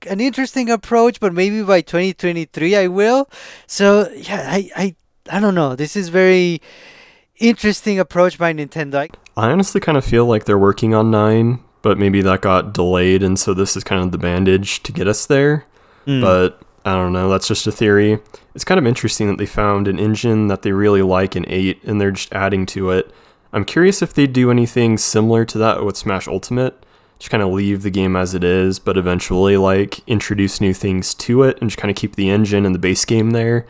Speaker 2: an interesting approach, but maybe by 2023 I will. So yeah, I I I don't know. This is very interesting approach by Nintendo. I-
Speaker 1: I honestly kind of feel like they're working on 9, but maybe that got delayed, and so this is kind of the bandage to get us there.
Speaker 2: Hmm.
Speaker 1: But I don't know, that's just a theory. It's kind of interesting that they found an engine that they really like in 8, and they're just adding to it. I'm curious if they do anything similar to that with Smash Ultimate. Just kind of leave the game as it is, but eventually, like, introduce new things to it and just kind of keep the engine and the base game there.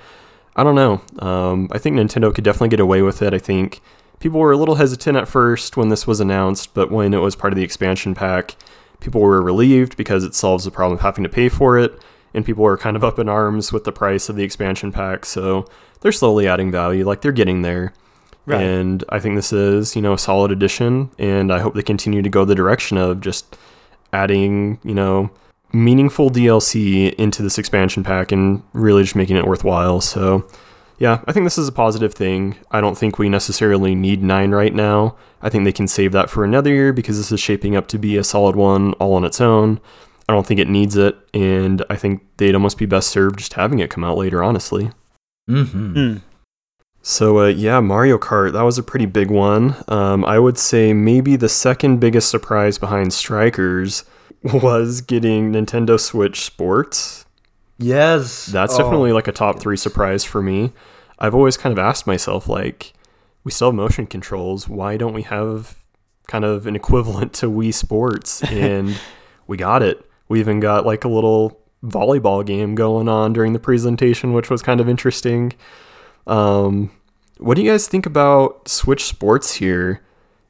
Speaker 1: I don't know. Um, I think Nintendo could definitely get away with it. I think people were a little hesitant at first when this was announced, but when it was part of the expansion pack, people were relieved because it solves the problem of having to pay for it, and people were kind of up in arms with the price of the expansion pack. So they're slowly adding value, like they're getting there.
Speaker 2: Right.
Speaker 1: And I think this is, you know, a solid addition, and I hope they continue to go the direction of just adding, you know, meaningful DLC into this expansion pack and really just making it worthwhile. So, yeah, I think this is a positive thing. I don't think we necessarily need 9 right now. I think they can save that for another year because this is shaping up to be a solid one all on its own. I don't think it needs it, and I think they'd almost be best served just having it come out later, honestly.
Speaker 3: Mm-hmm.
Speaker 2: Hmm.
Speaker 1: So uh, yeah, Mario Kart that was a pretty big one. Um, I would say maybe the second biggest surprise behind Strikers <laughs> was getting Nintendo Switch Sports.
Speaker 3: Yes.
Speaker 1: That's
Speaker 3: Oh.
Speaker 1: definitely like a top three surprise for me. I've always kind of asked myself like, we still have motion controls. Why don't we have kind of an equivalent to Wii Sports? <laughs> And we got it. We even got like a little volleyball game going on during the presentation, which was kind of interesting. Um, what do you guys think about Switch Sports here?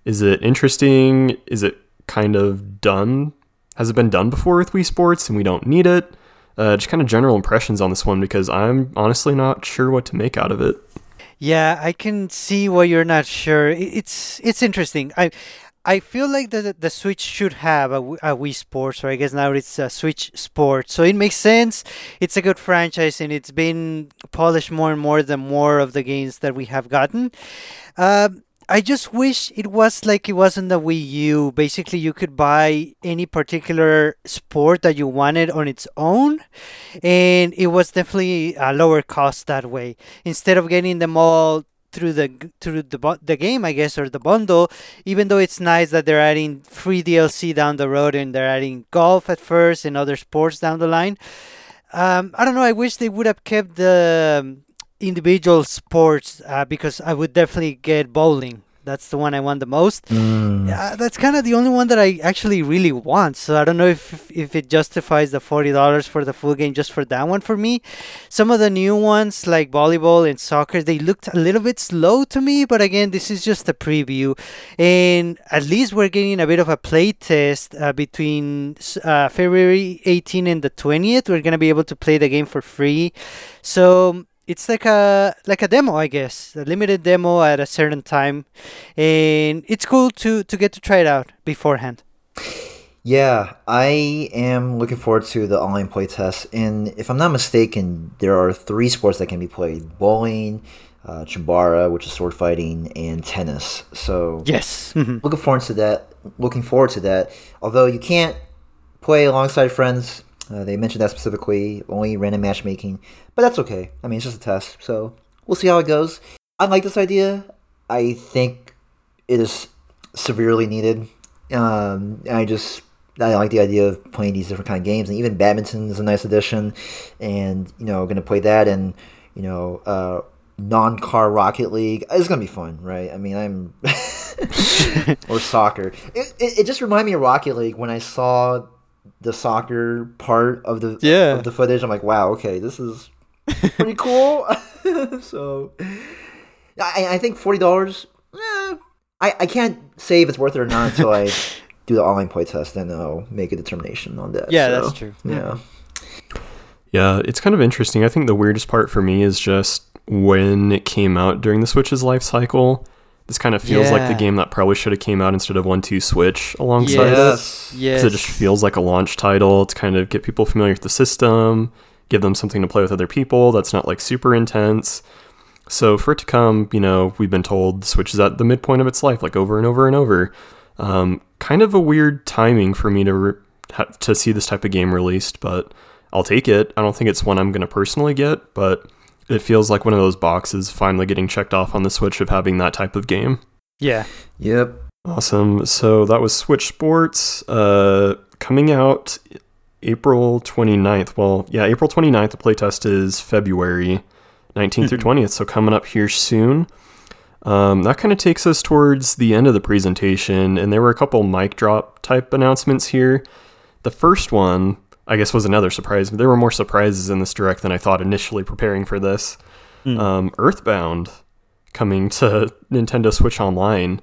Speaker 1: Is it interesting? Is it kind of done? Has it been done before with Wii Sports and we don't need it? Uh, just kind of general impressions on this one because I'm honestly not sure what to make out of it.
Speaker 2: Yeah, I can see why you're not sure. It's it's interesting. I I feel like the the Switch should have a, a Wii Sports, or I guess now it's a Switch Sports. So it makes sense. It's a good franchise, and it's been polished more and more the more of the games that we have gotten. Um, I just wish it was like it was on the Wii U. Basically, you could buy any particular sport that you wanted on its own, and it was definitely a lower cost that way. Instead of getting them all through the through the the game, I guess, or the bundle. Even though it's nice that they're adding free DLC down the road and they're adding golf at first and other sports down the line. Um, I don't know. I wish they would have kept the individual sports uh, because I would definitely get bowling. That's the one I want the most.
Speaker 3: Mm.
Speaker 2: Yeah, that's kind of the only one that I actually really want. So I don't know if if it justifies the forty dollars for the full game just for that one for me. Some of the new ones like volleyball and soccer, they looked a little bit slow to me. But again, this is just a preview, and at least we're getting a bit of a play test uh, between s- uh, February 18 and the 20th. We're gonna be able to play the game for free. So it's like a like a demo, I guess, a limited demo at a certain time, and it's cool to to get to try it out beforehand.
Speaker 3: Yeah, I am looking forward to the online play test And if I'm not mistaken, there are three sports that can be played bowling, uh, chambara, which is sword fighting, and tennis. So
Speaker 2: Yes. Mhm.
Speaker 3: looking forward to that. Looking forward to that. Although you can't play alongside friends, uh, they mentioned that specifically, only random matchmaking. But that's okay. I mean, it's just a test. So we'll see how it goes. I like this idea. I think it is severely needed. Um, I just I like the idea of playing these different kind of games, and even badminton is a nice addition. And you know, going to play that, and you know, uh, non-car Rocket League. It's gonna be fun, right? I mean, I'm <laughs> or soccer. It, it, it just reminded me of Rocket League when I saw the soccer part of the
Speaker 2: Yeah.
Speaker 3: of the footage. I'm like, wow, okay, this is pretty cool. <laughs> so, I, I think forty dollars. Eh, I I can't say if it's worth it or not until I <laughs> do the online play test, and I'll make a determination on that.
Speaker 2: Yeah,
Speaker 3: So,
Speaker 2: that's true.
Speaker 3: Yeah.
Speaker 1: Yeah, it's kind of interesting. I think the weirdest part for me is just when it came out during the Switch's life cycle. This kind of feels like the game that probably should have came out instead of one two Switch alongside it.
Speaker 3: Yes.
Speaker 2: Yes.
Speaker 1: because it just feels like a launch title to kind of get people familiar with the system, give them something to play with other people that's not like super intense. So for it to come, you know, we've been told the Switch is at the midpoint of its life, like over and over and over. Um, kind of a weird timing for me to re- to see this type of game released, but I'll take it. I don't think it's one I'm going to personally get, but it feels like one of those boxes finally getting checked off on the Switch of having that type of game.
Speaker 2: Yeah.
Speaker 3: Yep.
Speaker 1: Awesome. So that was Switch Sports uh, coming out April 29th. Well, yeah, April 29th. The playtest is February 19th through 20th. So coming up here soon. Um, that kind of takes us towards the end of the presentation, and there were a couple mic drop type announcements here. The first one, I guess, was another surprise. There were more surprises in this direct than I thought initially preparing for this. Um, Earthbound coming to <laughs> Nintendo Switch Online.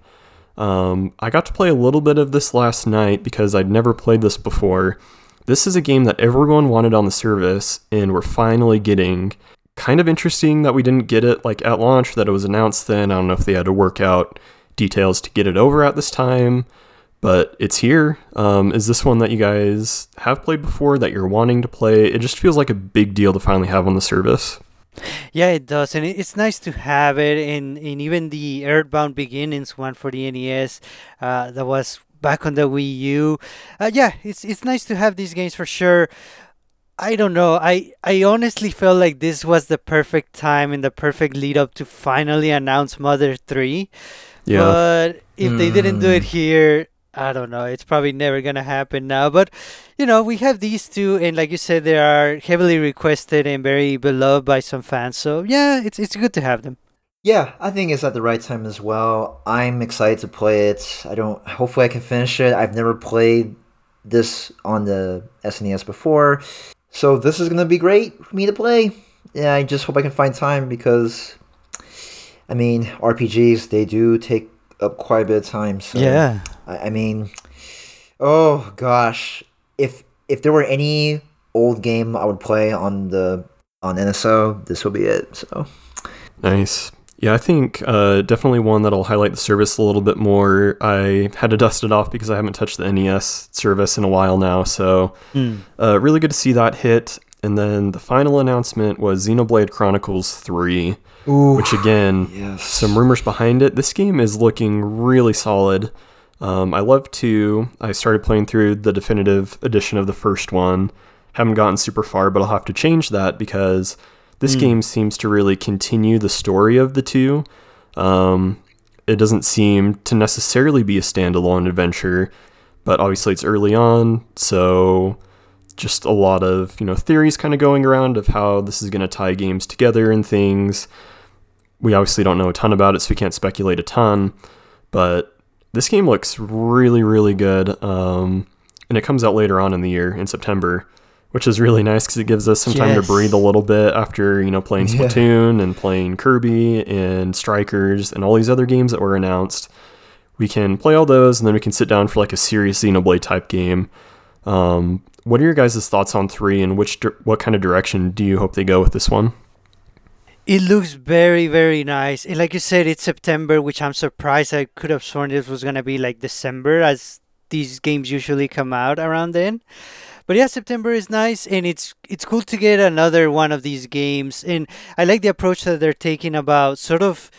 Speaker 1: Um, I got to play a little bit of this last night because I'd never played this before. This is a game that everyone wanted on the service, and we're finally getting. Kind of interesting that we didn't get it like at launch, that it was announced then. I don't know if they had to work out details to get it over at this time, but it's here. Um, is this one that you guys have played before that you're wanting to play? It just feels like a big deal to finally have on the service.
Speaker 2: Yeah, it does, and it's nice to have it. And in even the Earthbound Beginnings one for the NES, uh, that was back on the Wii U. Uh, yeah, it's it's nice to have these games for sure. I don't know. I I honestly felt like this was the perfect time and the perfect lead up to finally announce Mother Three.
Speaker 1: Yeah.
Speaker 2: But if they didn't do it here, I don't know. It's probably never gonna happen now. But you know, we have these two, and like you said, they are heavily requested and very beloved by some fans. So yeah, it's it's good to have them.
Speaker 3: Yeah, I think it's at the right time as well. I'm excited to play it. I don't. Hopefully, I can finish it. I've never played this on the SNES before, so this is gonna be great for me to play. Yeah, I just hope I can find time because, I mean, RPGs they do take up quite a bit of time. So
Speaker 2: Yeah.
Speaker 3: I, I mean, oh gosh, if if there were any old game I would play on the on NSO, this would be it. So.
Speaker 1: Nice. Yeah, I think uh, definitely one that'll highlight the service a little bit more. I had to dust it off because I haven't touched the NES service in a while now, so
Speaker 2: Hmm.
Speaker 1: uh, really good to see that hit. And then the final announcement was Xenoblade Chronicles 3, which again,
Speaker 3: Yes.
Speaker 1: some rumors behind it. This game is looking really solid. Um, I love to. I started playing through the definitive edition of the first one. Haven't gotten super far, but I'll have to change that because this game seems to really continue the story of the two. Um, it doesn't seem to necessarily be a standalone adventure, but obviously it's early on, so just a lot of you know theories kind of going around of how this is going to tie games together and things. We obviously don't know a ton about it, so we can't speculate a ton. But this game looks really, really good, um, and it comes out later on in the year in September, which is really nice because it gives us some time to breathe a little bit after you know playing
Speaker 3: Yeah.
Speaker 1: Splatoon and playing Kirby and Strikers and all these other games that were announced. We can play all those, and then we can sit down for like a serious Xenoblade type game. Um, what are your guys' thoughts on three, and which what kind of direction do you hope they go with this one?
Speaker 2: It looks very, very nice. And like you said, it's September, which I'm surprised. I could have sworn this was gonna be like December, as these games usually come out around then. But yeah, September is nice, and it's it's cool to get another one of these games. And I like the approach that they're taking about sort of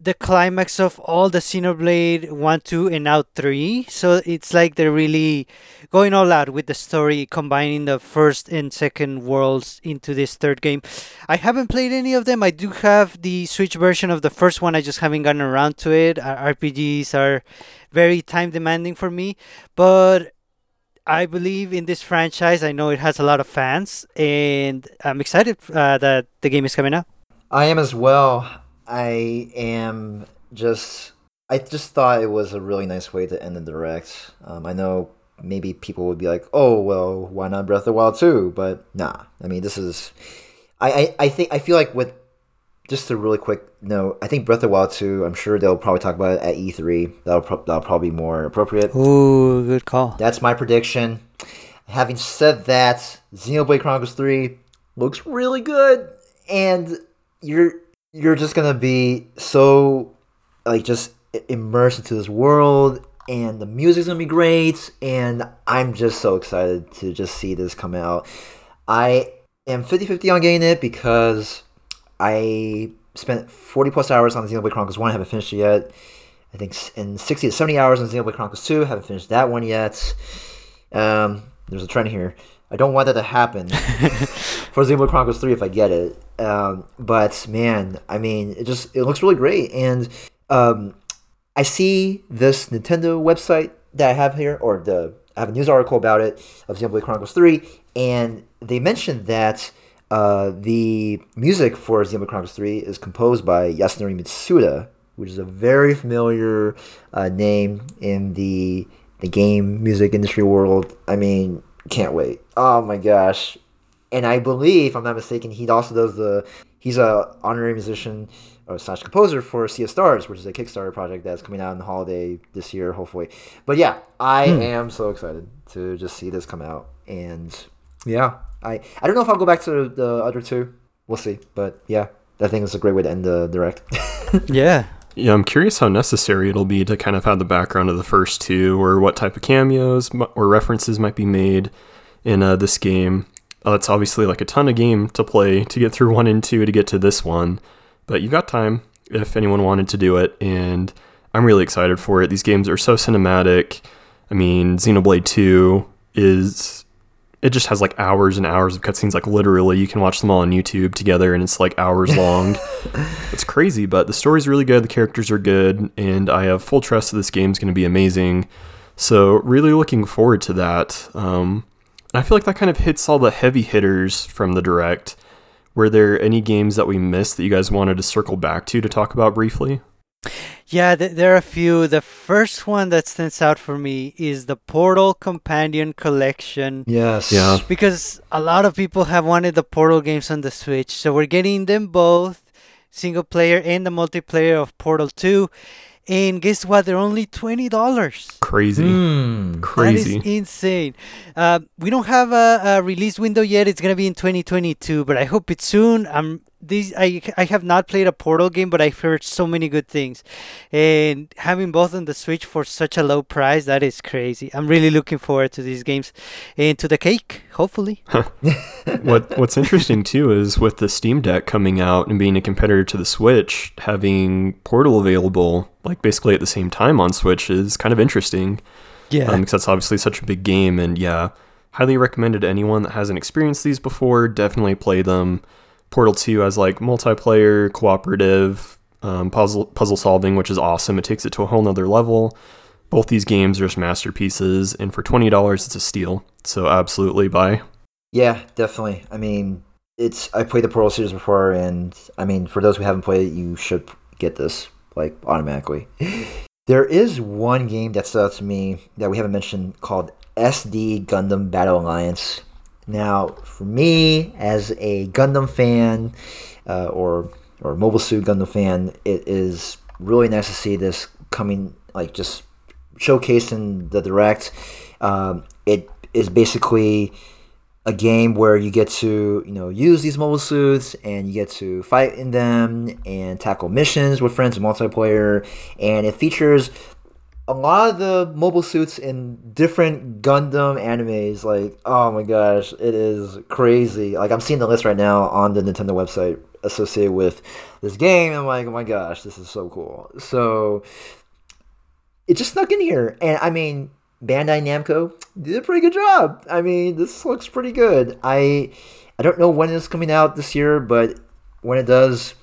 Speaker 2: the climax of all the Xenoblade 1, 2, and now 3. So it's like they're really going all out with the story, combining the first and second worlds into this third game. I haven't played any of them. I do have the Switch version of the first one. I just haven't gotten around to it. Uh, RPGs are very time demanding for me, but I believe in this franchise. I know it has a lot of fans, and I'm excited uh, that the game is coming out.
Speaker 3: I am as well. I am just. I just thought it was a really nice way to end the direct. Um, I know maybe people would be like, "Oh, well, why not Breath of the Wild too?" But nah. I mean, this is. I, I, I think I feel like with just a really quick note, I think Breath of the Wild 2, I'm sure they'll probably talk about it at E3. That'll, pro- that'll probably be more appropriate.
Speaker 2: Ooh, good call.
Speaker 3: That's my prediction. Having said that, Xenoblade Chronicles 3 looks really good and you're you're just to be so like just immersed into this world and the music's to be great and I'm just so excited to just see this come out. I am 50-50 on getting it because I spent 40 plus hours on Xenoblade Chronicles 1, i haven't finished it yet. I think in 60 to 70 hours on Xenoblade Chronicles 2, haven't finished that one yet. Um, there's a trend here. I don't want that to happen <laughs> for Xenoblade Chronicles 3 if I get it. Um, but man, I mean, it just it looks really great, and um, I see this Nintendo website that I have here, or the I have a news article about it of Xenoblade Chronicles 3, and they mentioned that uh, the music for Xenoblade Chronicles 3 is composed by Yasunori Mitsuda, which is a very familiar uh, name in the the game music industry world. I mean, can't wait. Oh my gosh. And I believe, if I'm not mistaken, he also does the he's a honorary musician or slash composer for Sea of Stars, which is a Kickstarter project that's coming out in the holiday this year, hopefully. But yeah, I hmm. am so excited to just see this come out. And yeah, I I don't know if I'll go back to the other two. We'll see. But yeah, I think it's a great way to end the direct. <laughs>
Speaker 2: Yeah.
Speaker 1: Yeah, I'm curious how necessary it'll be to kind of have the background of the first two, or what type of cameos or references might be made in uh, this game. Uh, it's obviously like a ton of game to play to get through <laughs> one and two to get to this one, but you got time if anyone wanted to do it, and I'm really excited for it. These games are so cinematic. I mean, Xenoblade 2 is it just has like hours and hours of cutscenes. Like literally, you can watch them all on YouTube together, and it's like hours long. <laughs> it's crazy, but the story's really good. The characters are good, and I have full trust that this game's going to be amazing. So really looking forward to that. Um, I feel like that kind of hits all the heavy hitters from the direct. Were there any games that we missed that you guys wanted to circle back to to talk about briefly?
Speaker 2: Yeah, th- there are a few. The first one that stands out for me is the Portal Companion Collection.
Speaker 3: yes.
Speaker 1: Yeah.
Speaker 2: Because a lot of people have wanted the Portal games on the Switch, so we're getting them both, single player and the multiplayer of Portal 2. And guess what? They're only twenty dollars.
Speaker 1: Crazy,
Speaker 3: Hmm.
Speaker 1: crazy.
Speaker 2: That is insane. Uh, we don't have a, a release window yet. It's gonna be in 2022, but I hope it's soon. I'm these. I I have not played a Portal game, but I've heard so many good things, and having both on the Switch for such a low price, that is crazy. I'm really looking forward to these games and to the cake. Hopefully.
Speaker 1: what What's interesting too is with the Steam Deck coming out and being a competitor to the Switch, having Portal available like basically at the same time on Switch is kind of interesting.
Speaker 2: Yeah.
Speaker 1: um, because that's obviously such a big game. And yeah, highly recommended to anyone that hasn't experienced these before. Definitely play them. Portal 2 has like multiplayer, cooperative, um, puzzle puzzle solving, which is awesome. It takes it to a whole nother level. Both these games are just masterpieces, and for twenty dollars, it's a steal. So absolutely buy.
Speaker 3: Yeah, definitely. I mean, it's I played the Portal series before, and I mean, for those who haven't played it, you should get this like automatically. There is one game that stood out to me that we haven't mentioned called SD Gundam Battle Alliance. Now, for me, as a Gundam fan, uh, or or Mobile Suit Gundam fan, it is really nice to see this coming, like just showcasing the direct. Um, it is basically a game where you get to you know use these mobile suits and you get to fight in them and tackle missions with friends and multiplayer and it features a lot of the mobile suits in different Gundam animes like oh my gosh it is crazy like I'm seeing the list right now on the Nintendo website associated with this game I'm like oh my gosh this is so cool so it just snuck in here and I mean Bandai Namco did a pretty good job. I mean, this looks pretty good. I I don't know when it's coming out this year, but when it does,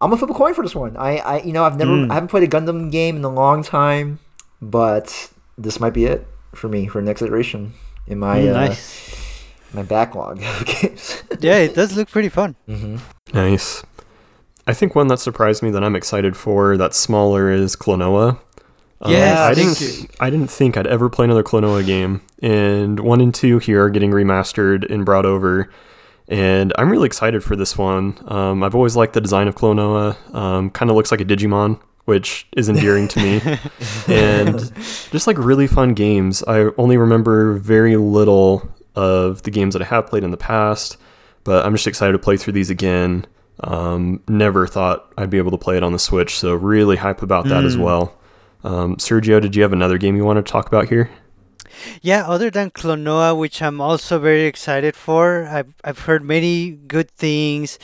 Speaker 3: I'm gonna flip a coin for this one. I, I you know I've never I haven't played a Gundam game in a long time, but this might be it for me for next iteration in my
Speaker 2: Mm,
Speaker 3: uh,
Speaker 2: nice.
Speaker 3: my backlog <laughs> of games.
Speaker 2: Yeah, it does look pretty fun.
Speaker 1: Nice. I think one that surprised me that I'm excited for that's smaller is Klonoa. Um, I didn't.
Speaker 2: too.
Speaker 1: I didn't think I'd ever play another Klonoa game, and one and two here are getting remastered and brought over, and I'm really excited for this one. Um, I've always liked the design of Klonoa. Um, kind of looks like a Digimon, which is endearing to me, <laughs> and just like really fun games. I only remember very little of the games that I have played in the past, but I'm just excited to play through these again. Um, never thought I'd be able to play it on the Switch, so really hype about that as well. Um, Sergio, did you have another game you want to talk about here?
Speaker 2: Yeah, other than Klonoa, which I'm also very excited for, I've I've heard many good things.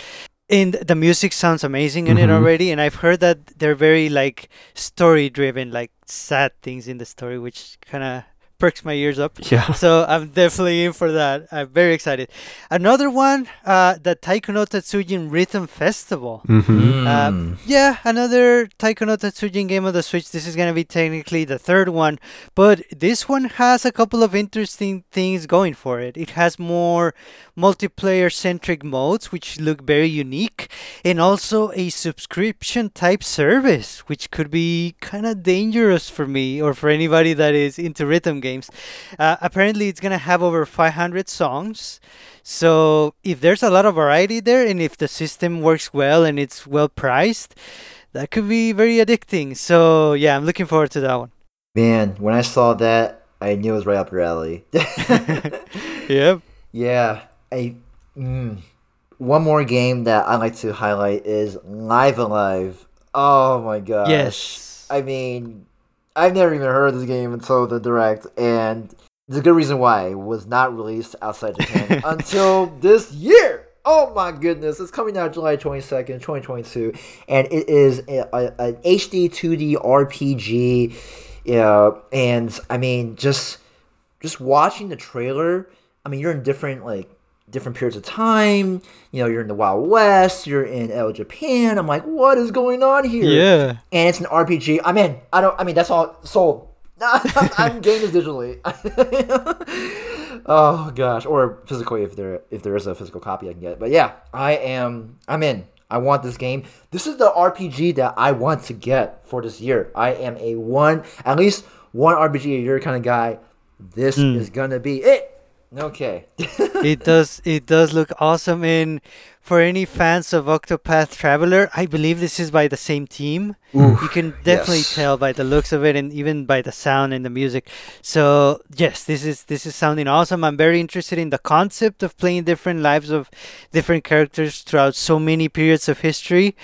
Speaker 2: and the music sounds amazing in it
Speaker 1: Mhm.
Speaker 2: already and i've heard that they're very like story driven like sad things in the story which kind of perks my ears up
Speaker 1: Yeah. <laughs>
Speaker 2: so i'm definitely in for that i'm very excited another one uh the taiko no tatsujin rhythm festival
Speaker 1: Mm-hmm.
Speaker 2: Um, yeah, another Taiko no Tatsujin game of the Switch. This is going to be technically the third one, but this one has a couple of interesting things going for it. It has more multiplayer centric modes, which look very unique, and also a subscription type service, which could be kind of dangerous for me or for anybody that is into rhythm games. Uh, apparently, it's going to have over 500 songs. So if there's a lot of variety there, and if the system works well and it's well priced, that could be very addicting. So yeah, I'm looking forward to that one.
Speaker 3: Man, when I saw that, I knew it was right up your alley. <laughs>
Speaker 2: Yep.
Speaker 3: yeah, I. Mm, one more game that I like to highlight is Live Alive. Oh my gosh.
Speaker 2: Yes.
Speaker 3: I mean, I've never even heard of this game until the direct, and the good reason why it was not released outside Japan <laughs> until this year. Oh my goodness, it's coming out July 22nd, 2022, and it is an HD 2D RPG. Yeah, and I mean, just just watching the trailer. I mean, you're in different like different periods of time. You know, you're in the Wild West, you're in El Japan. I'm like, what is going on here?
Speaker 2: Yeah.
Speaker 3: and it's an RPG. I'm in. I don't. I mean, that's all sold. <laughs> I'm, this digitally. <laughs> oh gosh, or physically if there if there is a physical copy I can get. But yeah, I am. I'm in. I want this game. This is the RPG that I want to get for this year. I am a one, at least one RPG a year kind of guy. This hmm. is gonna be it. Okay. <laughs>
Speaker 2: it does it does look awesome and for any fans of Octopath Traveler, I believe this is by the same team. you can definitely
Speaker 3: yes.
Speaker 2: tell by the looks of it and even by the sound and the music. So, yes, this is this is sounding awesome. I'm very interested in the concept of playing different lives of different characters throughout so many periods of history.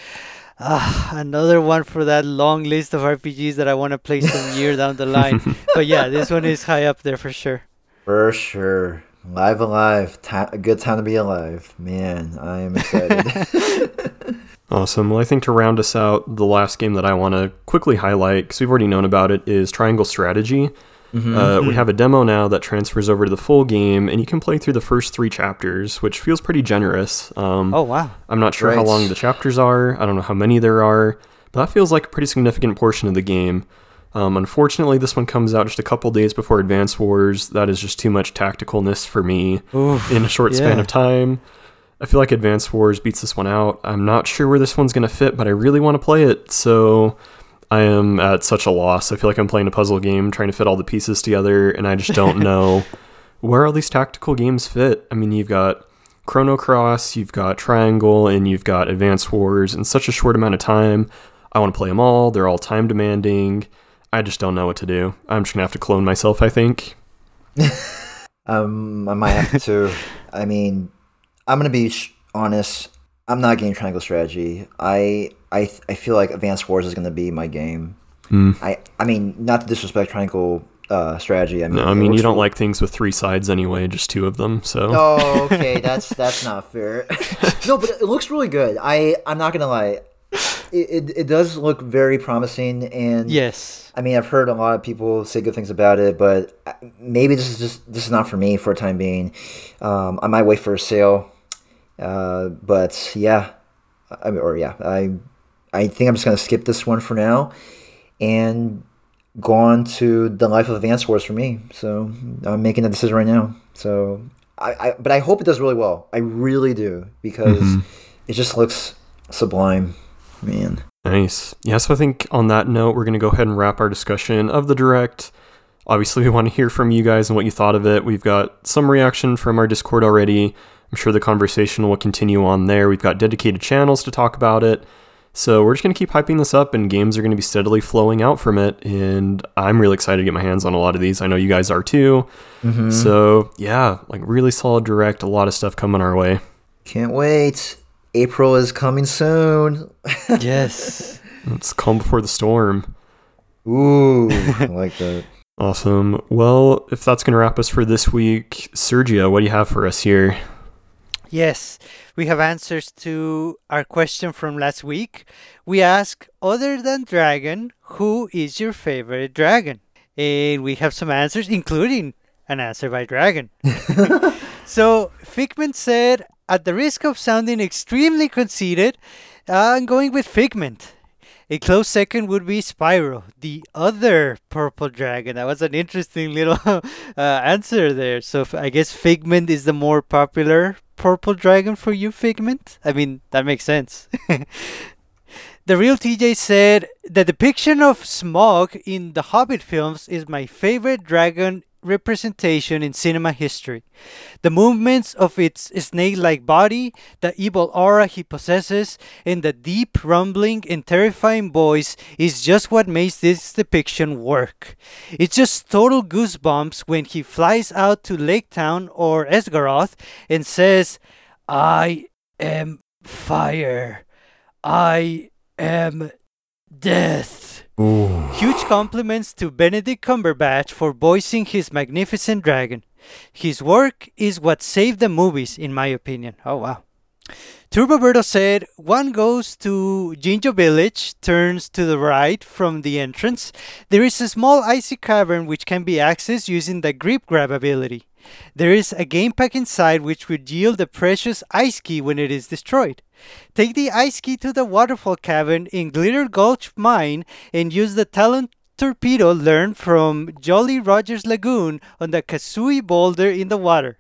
Speaker 2: Ah, another one for that long list of RPGs that I want to play some year down the line. <laughs> But yeah, this one is high up there for sure.
Speaker 3: For sure. Live alive. Ti a good time to be alive. Man, I am excited. <laughs> <laughs>
Speaker 1: Awesome. Well, I think to round us out, the last game that I want to quickly highlight, because we've already known about it, is Triangle Strategy. Uh, we have a demo <laughs> now that transfers over to the full game, and you can play through the first three chapters, which feels pretty generous. Um,
Speaker 2: Oh wow.
Speaker 1: I'm not sure how long the chapters are. I don't know how many there are, but that feels like a pretty significant portion of the game. Um, unfortunately, this one comes out just a couple days before Advance Wars. That is just too much tacticalness for me
Speaker 2: Oof,
Speaker 1: in a short span of time. I feel like Advance Wars beats this one out. I'm not sure where this one's going to fit, but I really want to play it. So I am at such a loss. I feel like I'm playing a puzzle game trying to fit all the pieces together, and I just don't <laughs> know where all these tactical games fit. I mean, you've got Chrono Cross, you've got Triangle, and you've got Advance Wars in such a short amount of time. I want to play them all. They're all time demanding. I just don't know what to do. I'm just going to have to clone myself, I think. <laughs>
Speaker 3: um, I might have to. I mean, I'm gonna be sh- honest. I'm not getting Triangle Strategy. I I th- I feel like Advance Wars is gonna be my game.
Speaker 1: Hmm.
Speaker 3: I I mean, not to disrespect Triangle uh, Strategy. I mean,
Speaker 1: No, I mean, you don't
Speaker 3: really-
Speaker 1: like things with three sides anyway, just two of them. So
Speaker 3: Oh, okay, that's that's not fair. <laughs> no, but it looks really good. I I'm not gonna lie. It, it, does look very promising, and
Speaker 2: Yes.
Speaker 3: I mean, I've heard a lot of people say good things about it, but uh, maybe this is just this is not for me for a time being. Um, I might wait for a sale, uh, but yeah, I mean, or yeah, I I think I'm just gonna skip this one for now, and go on to the life of Advance Wars for me. So I'm making a decision right now. So I, I but I hope it does really well. I really do because it just looks sublime, man.
Speaker 1: Nice. Yeah, so I think on that note, we're going to go ahead and wrap our discussion of the direct. Obviously, we want to hear from you guys and what you thought of it. We've got some reaction from our Discord already. I'm sure the conversation will continue on there. We've got dedicated channels to talk about it. So we're just going to keep hyping this up, and games are going to be steadily flowing out from it. And I'm really excited to get my hands on a lot of these. I know you guys are too. Mm-hmm. So, yeah, like really solid direct, a lot of stuff coming our way.
Speaker 3: Can't wait. April is coming soon.
Speaker 2: Yes. <laughs>
Speaker 1: It's calm before the storm.
Speaker 3: Ooh, <laughs> I like that.
Speaker 1: Awesome. Well, if that's going to wrap us for this week, Sergio, what do you have for us here?
Speaker 2: Yes, we have answers to our question from last week. We ask, other than dragon, who is your favorite dragon? And we have some answers, including an answer by dragon. <laughs> <laughs> so Figment said, at the risk of sounding extremely conceited, I'm going with Figment. A close second would be Spyro, the other purple dragon. That was an interesting little <laughs> uh, answer there. So I guess Figment is the more popular purple dragon for you, Figment? I mean, that makes sense. the real TJ said the depiction of Smaug in the Hobbit films is my favorite dragon representation in cinema history. The movements of its snake like body, the evil aura he possesses, and the deep, rumbling, and terrifying voice is just what makes this depiction work. It's just total goosebumps when he flies out to Lake Town or Esgaroth and says, I am fire. I am death.
Speaker 1: Ooh.
Speaker 2: Huge compliments to Benedict Cumberbatch for voicing his magnificent dragon. His work is what saved the movies, in my opinion. Oh, wow. Turboberto said, one goes to Jinjo Village, turns to the right from the entrance. There is a small icy cavern which can be accessed using the grip grab ability. There is a game pack inside which would yield the precious ice key when it is destroyed. Take the ice key to the waterfall cavern in Glitter Gulch Mine and use the Talon Torpedo learned from Jolly Rogers Lagoon on the Kazooie boulder in the water.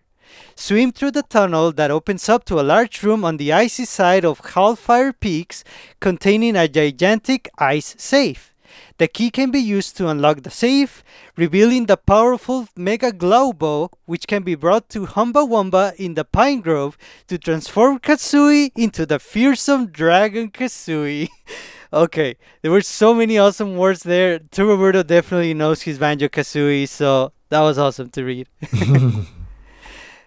Speaker 2: Swim through the tunnel that opens up to a large room on the icy side of Hailfire Peaks containing a gigantic ice safe. The key can be used to unlock the safe, revealing the powerful Mega-Glowbo, which can be brought to Humba Wumba in the Pine Grove to transform Kazooie into the fearsome Dragon Kazooie. <laughs> okay, there were so many awesome words there. Turboberto definitely knows his Banjo Kazooie, so that was awesome to read. <laughs>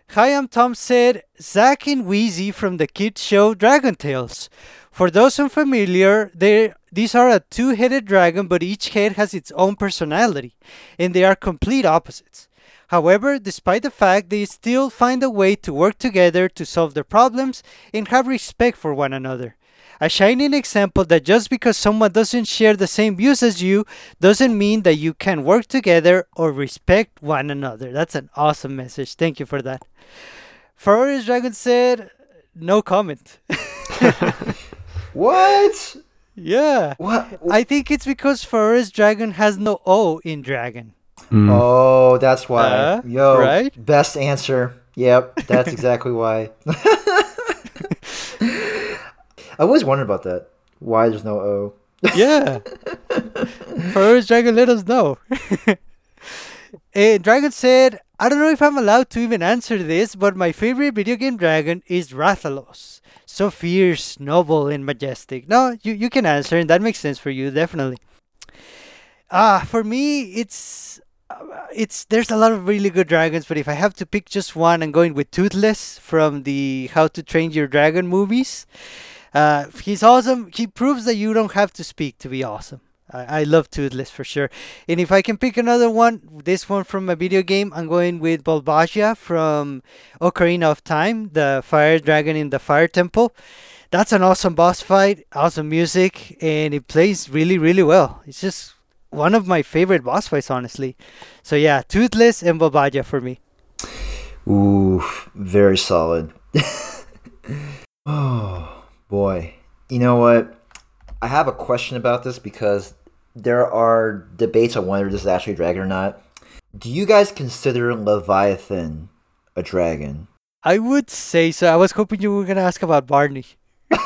Speaker 2: Hi, I'm Tom said, Zak and Wheezie from the kids show Dragon Tales. For those unfamiliar, they these are a two-headed dragon, but each head has its own personality, and they are complete opposites. However, despite the fact they still find a way to work together to solve their problems and have respect for one another. A shining example that just because someone doesn't share the same views as you doesn't mean that you can work together or respect one another. That's an awesome message. Thank you for that. Forest Dragon said, no comment. <laughs> <laughs>
Speaker 3: What?
Speaker 2: yeah.
Speaker 3: What?
Speaker 2: I think it's because Forest Dragon has no O in dragon.
Speaker 1: Mm.
Speaker 3: Oh, that's why.
Speaker 2: Uh,
Speaker 3: Yo,
Speaker 2: right?
Speaker 3: best answer. Yep, that's <laughs> exactly why. <laughs> <laughs> I always wondered about that. Why there's no O.
Speaker 2: Yeah. Forest Dragon, let us know. Eh, dragon said, I don't know if I'm allowed to even answer this, but my favorite video game dragon is Rathalos. So fierce, noble, and majestic. No, you, you can answer, and that makes sense for you, definitely. Ah, for me, it's uh, it's there's a lot of really good dragons, but if I have to pick just one, I'm going with Toothless from the How to Train Your Dragon movies. Uh, he's awesome. He proves that you don't have to speak to be awesome. I, I love Toothless for sure. And if I can pick another one, this one from a video game, I'm going with Volvagia from Ocarina of Time, the fire dragon in the fire temple. That's an awesome boss fight, awesome music, and it plays really, really well. It's just one of my favorite boss fights, honestly. So yeah, Toothless and Volvagia for me.
Speaker 3: Ooh, very solid. <laughs> oh boy. You know what? I have a question about this because there are debates on whether this is actually a dragon or not. Do you guys consider Leviathan a dragon?
Speaker 2: I would say so. I was hoping you were gonna ask about Barney. <laughs>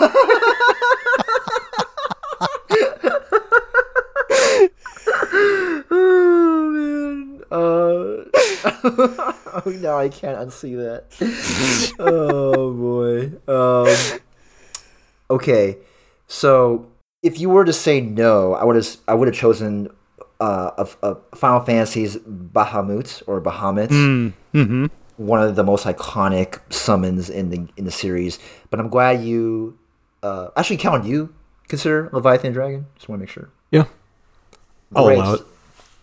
Speaker 3: oh man. Uh oh <laughs> no, I can't unsee that. <laughs> oh boy. Um Okay. So if you were to say no, I would have I would have chosen uh of uh, Final Fantasy's Bahamut or Bahamut.
Speaker 2: Mm-hmm.
Speaker 3: one of the most iconic summons in the in the series. But I'm glad you uh actually Calvin, do you consider Leviathan dragon? Just want to make sure.
Speaker 1: Yeah. I'll
Speaker 3: Great.
Speaker 1: allow it.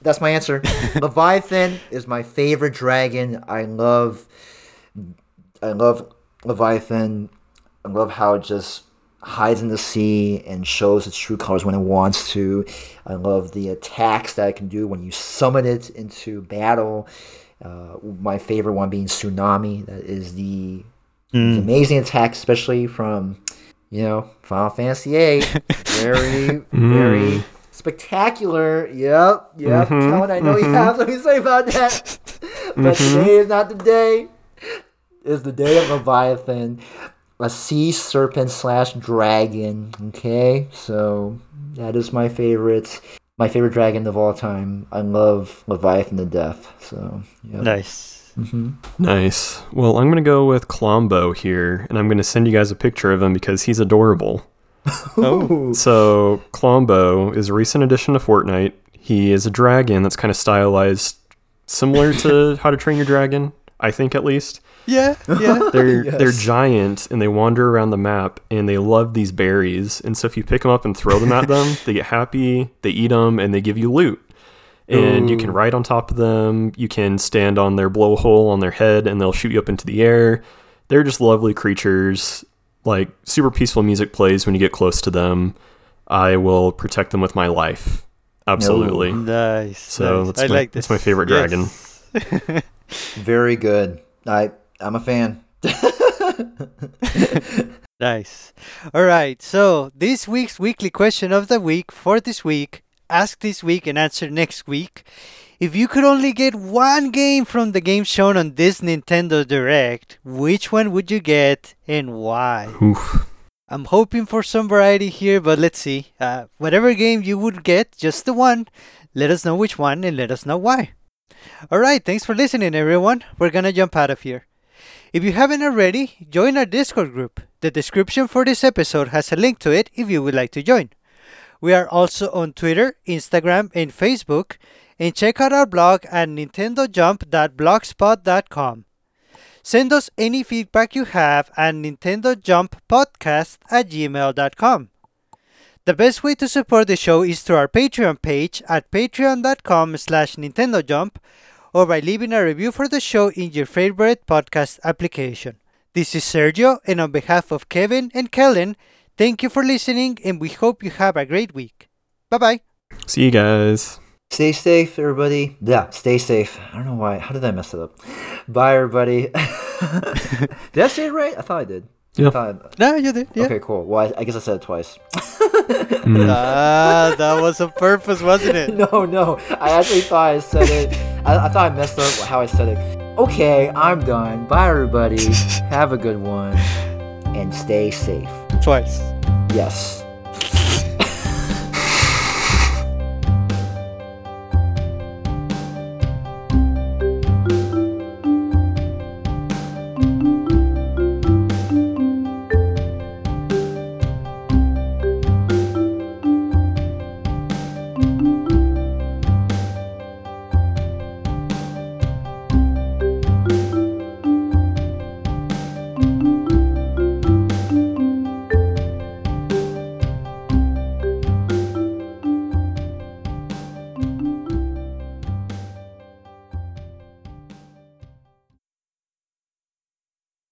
Speaker 3: That's my answer. <laughs> Leviathan is my favorite dragon. I love I love Leviathan. I love how it just hides in the sea and shows its true colors when it wants to. I love the attacks that it can do when you summon it into battle. Uh, my favorite one being Tsunami. That is the
Speaker 2: Mm.
Speaker 3: amazing attack, especially from you know Final Fantasy VIII. <laughs> Very, very spectacular. Yep, yep.
Speaker 1: Mhm,
Speaker 3: Kellen, I know you have something to say about that, <laughs> but today is not the day. Is the day of Leviathan, a sea serpent slash dragon. Okay, so that is my favorite. My favorite dragon of all time. I love Leviathan to death. So, yep.
Speaker 2: Nice.
Speaker 3: hmm
Speaker 1: Nice. Well, I'm going to go with Klombo here, and I'm going to send you guys a picture of him because he's adorable. <laughs>
Speaker 2: Oh.
Speaker 1: So, Klombo is a recent addition to Fortnite. He is a dragon that's kind of stylized similar to <laughs> How to Train Your Dragon, I think at least.
Speaker 2: Yeah, <laughs> yeah.
Speaker 1: They're they're giant and they wander around the map and they love these berries. And so if you pick them up and throw them at them, they get happy, they eat them, and they give you loot. And you can ride on top of them. You can stand on their blowhole on their head, and they'll shoot you up into the air. They're just lovely creatures. Like super peaceful music plays when you get close to them. I will protect them with my life. Absolutely.
Speaker 2: Oh, nice.
Speaker 1: So
Speaker 2: nice.
Speaker 1: that's
Speaker 2: I
Speaker 1: my-
Speaker 2: like
Speaker 1: that's
Speaker 2: this.
Speaker 1: my favorite dragon.
Speaker 2: Yes. <laughs>
Speaker 3: Very good. I I'm a fan. <laughs>
Speaker 2: Nice. All right. So this week's weekly question of the week for this week, ask this week and answer next week. If you could only get one game from the games shown on this Nintendo Direct, which one would you get and why?
Speaker 1: Oof.
Speaker 2: I'm hoping for some variety here, but let's see. Uh, whatever game you would get, just the one, let us know which one and let us know why. Alright, thanks for listening, everyone. We're gonna jump out of here. If you haven't already, join our Discord group. The description for this episode has a link to it if you would like to join. We are also on Twitter, Instagram, and Facebook, and check out our blog at nintendojump.blogspot.com. Send us any feedback you have at nintendojumppodcast at gmail.com. The best way to support the show is through our Patreon page at patreon.com slash nintendojump or by leaving a review for the show in your favorite podcast application. This is Sergio, and on behalf of Kevin and Kellen, thank you for listening and we hope you have a great week. Bye bye.
Speaker 1: See you guys.
Speaker 3: Stay safe, everybody. Yeah, stay safe. I don't know why. How did I mess it up? Bye, everybody. <laughs> did I say it right? I thought I did.
Speaker 1: Yeah.
Speaker 3: I thought
Speaker 2: No, you did. Yeah.
Speaker 3: Okay, cool. Well, I, I guess I said it twice.
Speaker 1: Mm. <laughs>
Speaker 2: Ah, that was on purpose, wasn't it? <laughs>
Speaker 3: no, no. I actually thought I said it. I, I thought I messed up how I said it. Okay, I'm done. Bye, everybody. <laughs> Have a good one. And stay safe.
Speaker 2: Twice.
Speaker 3: Yes.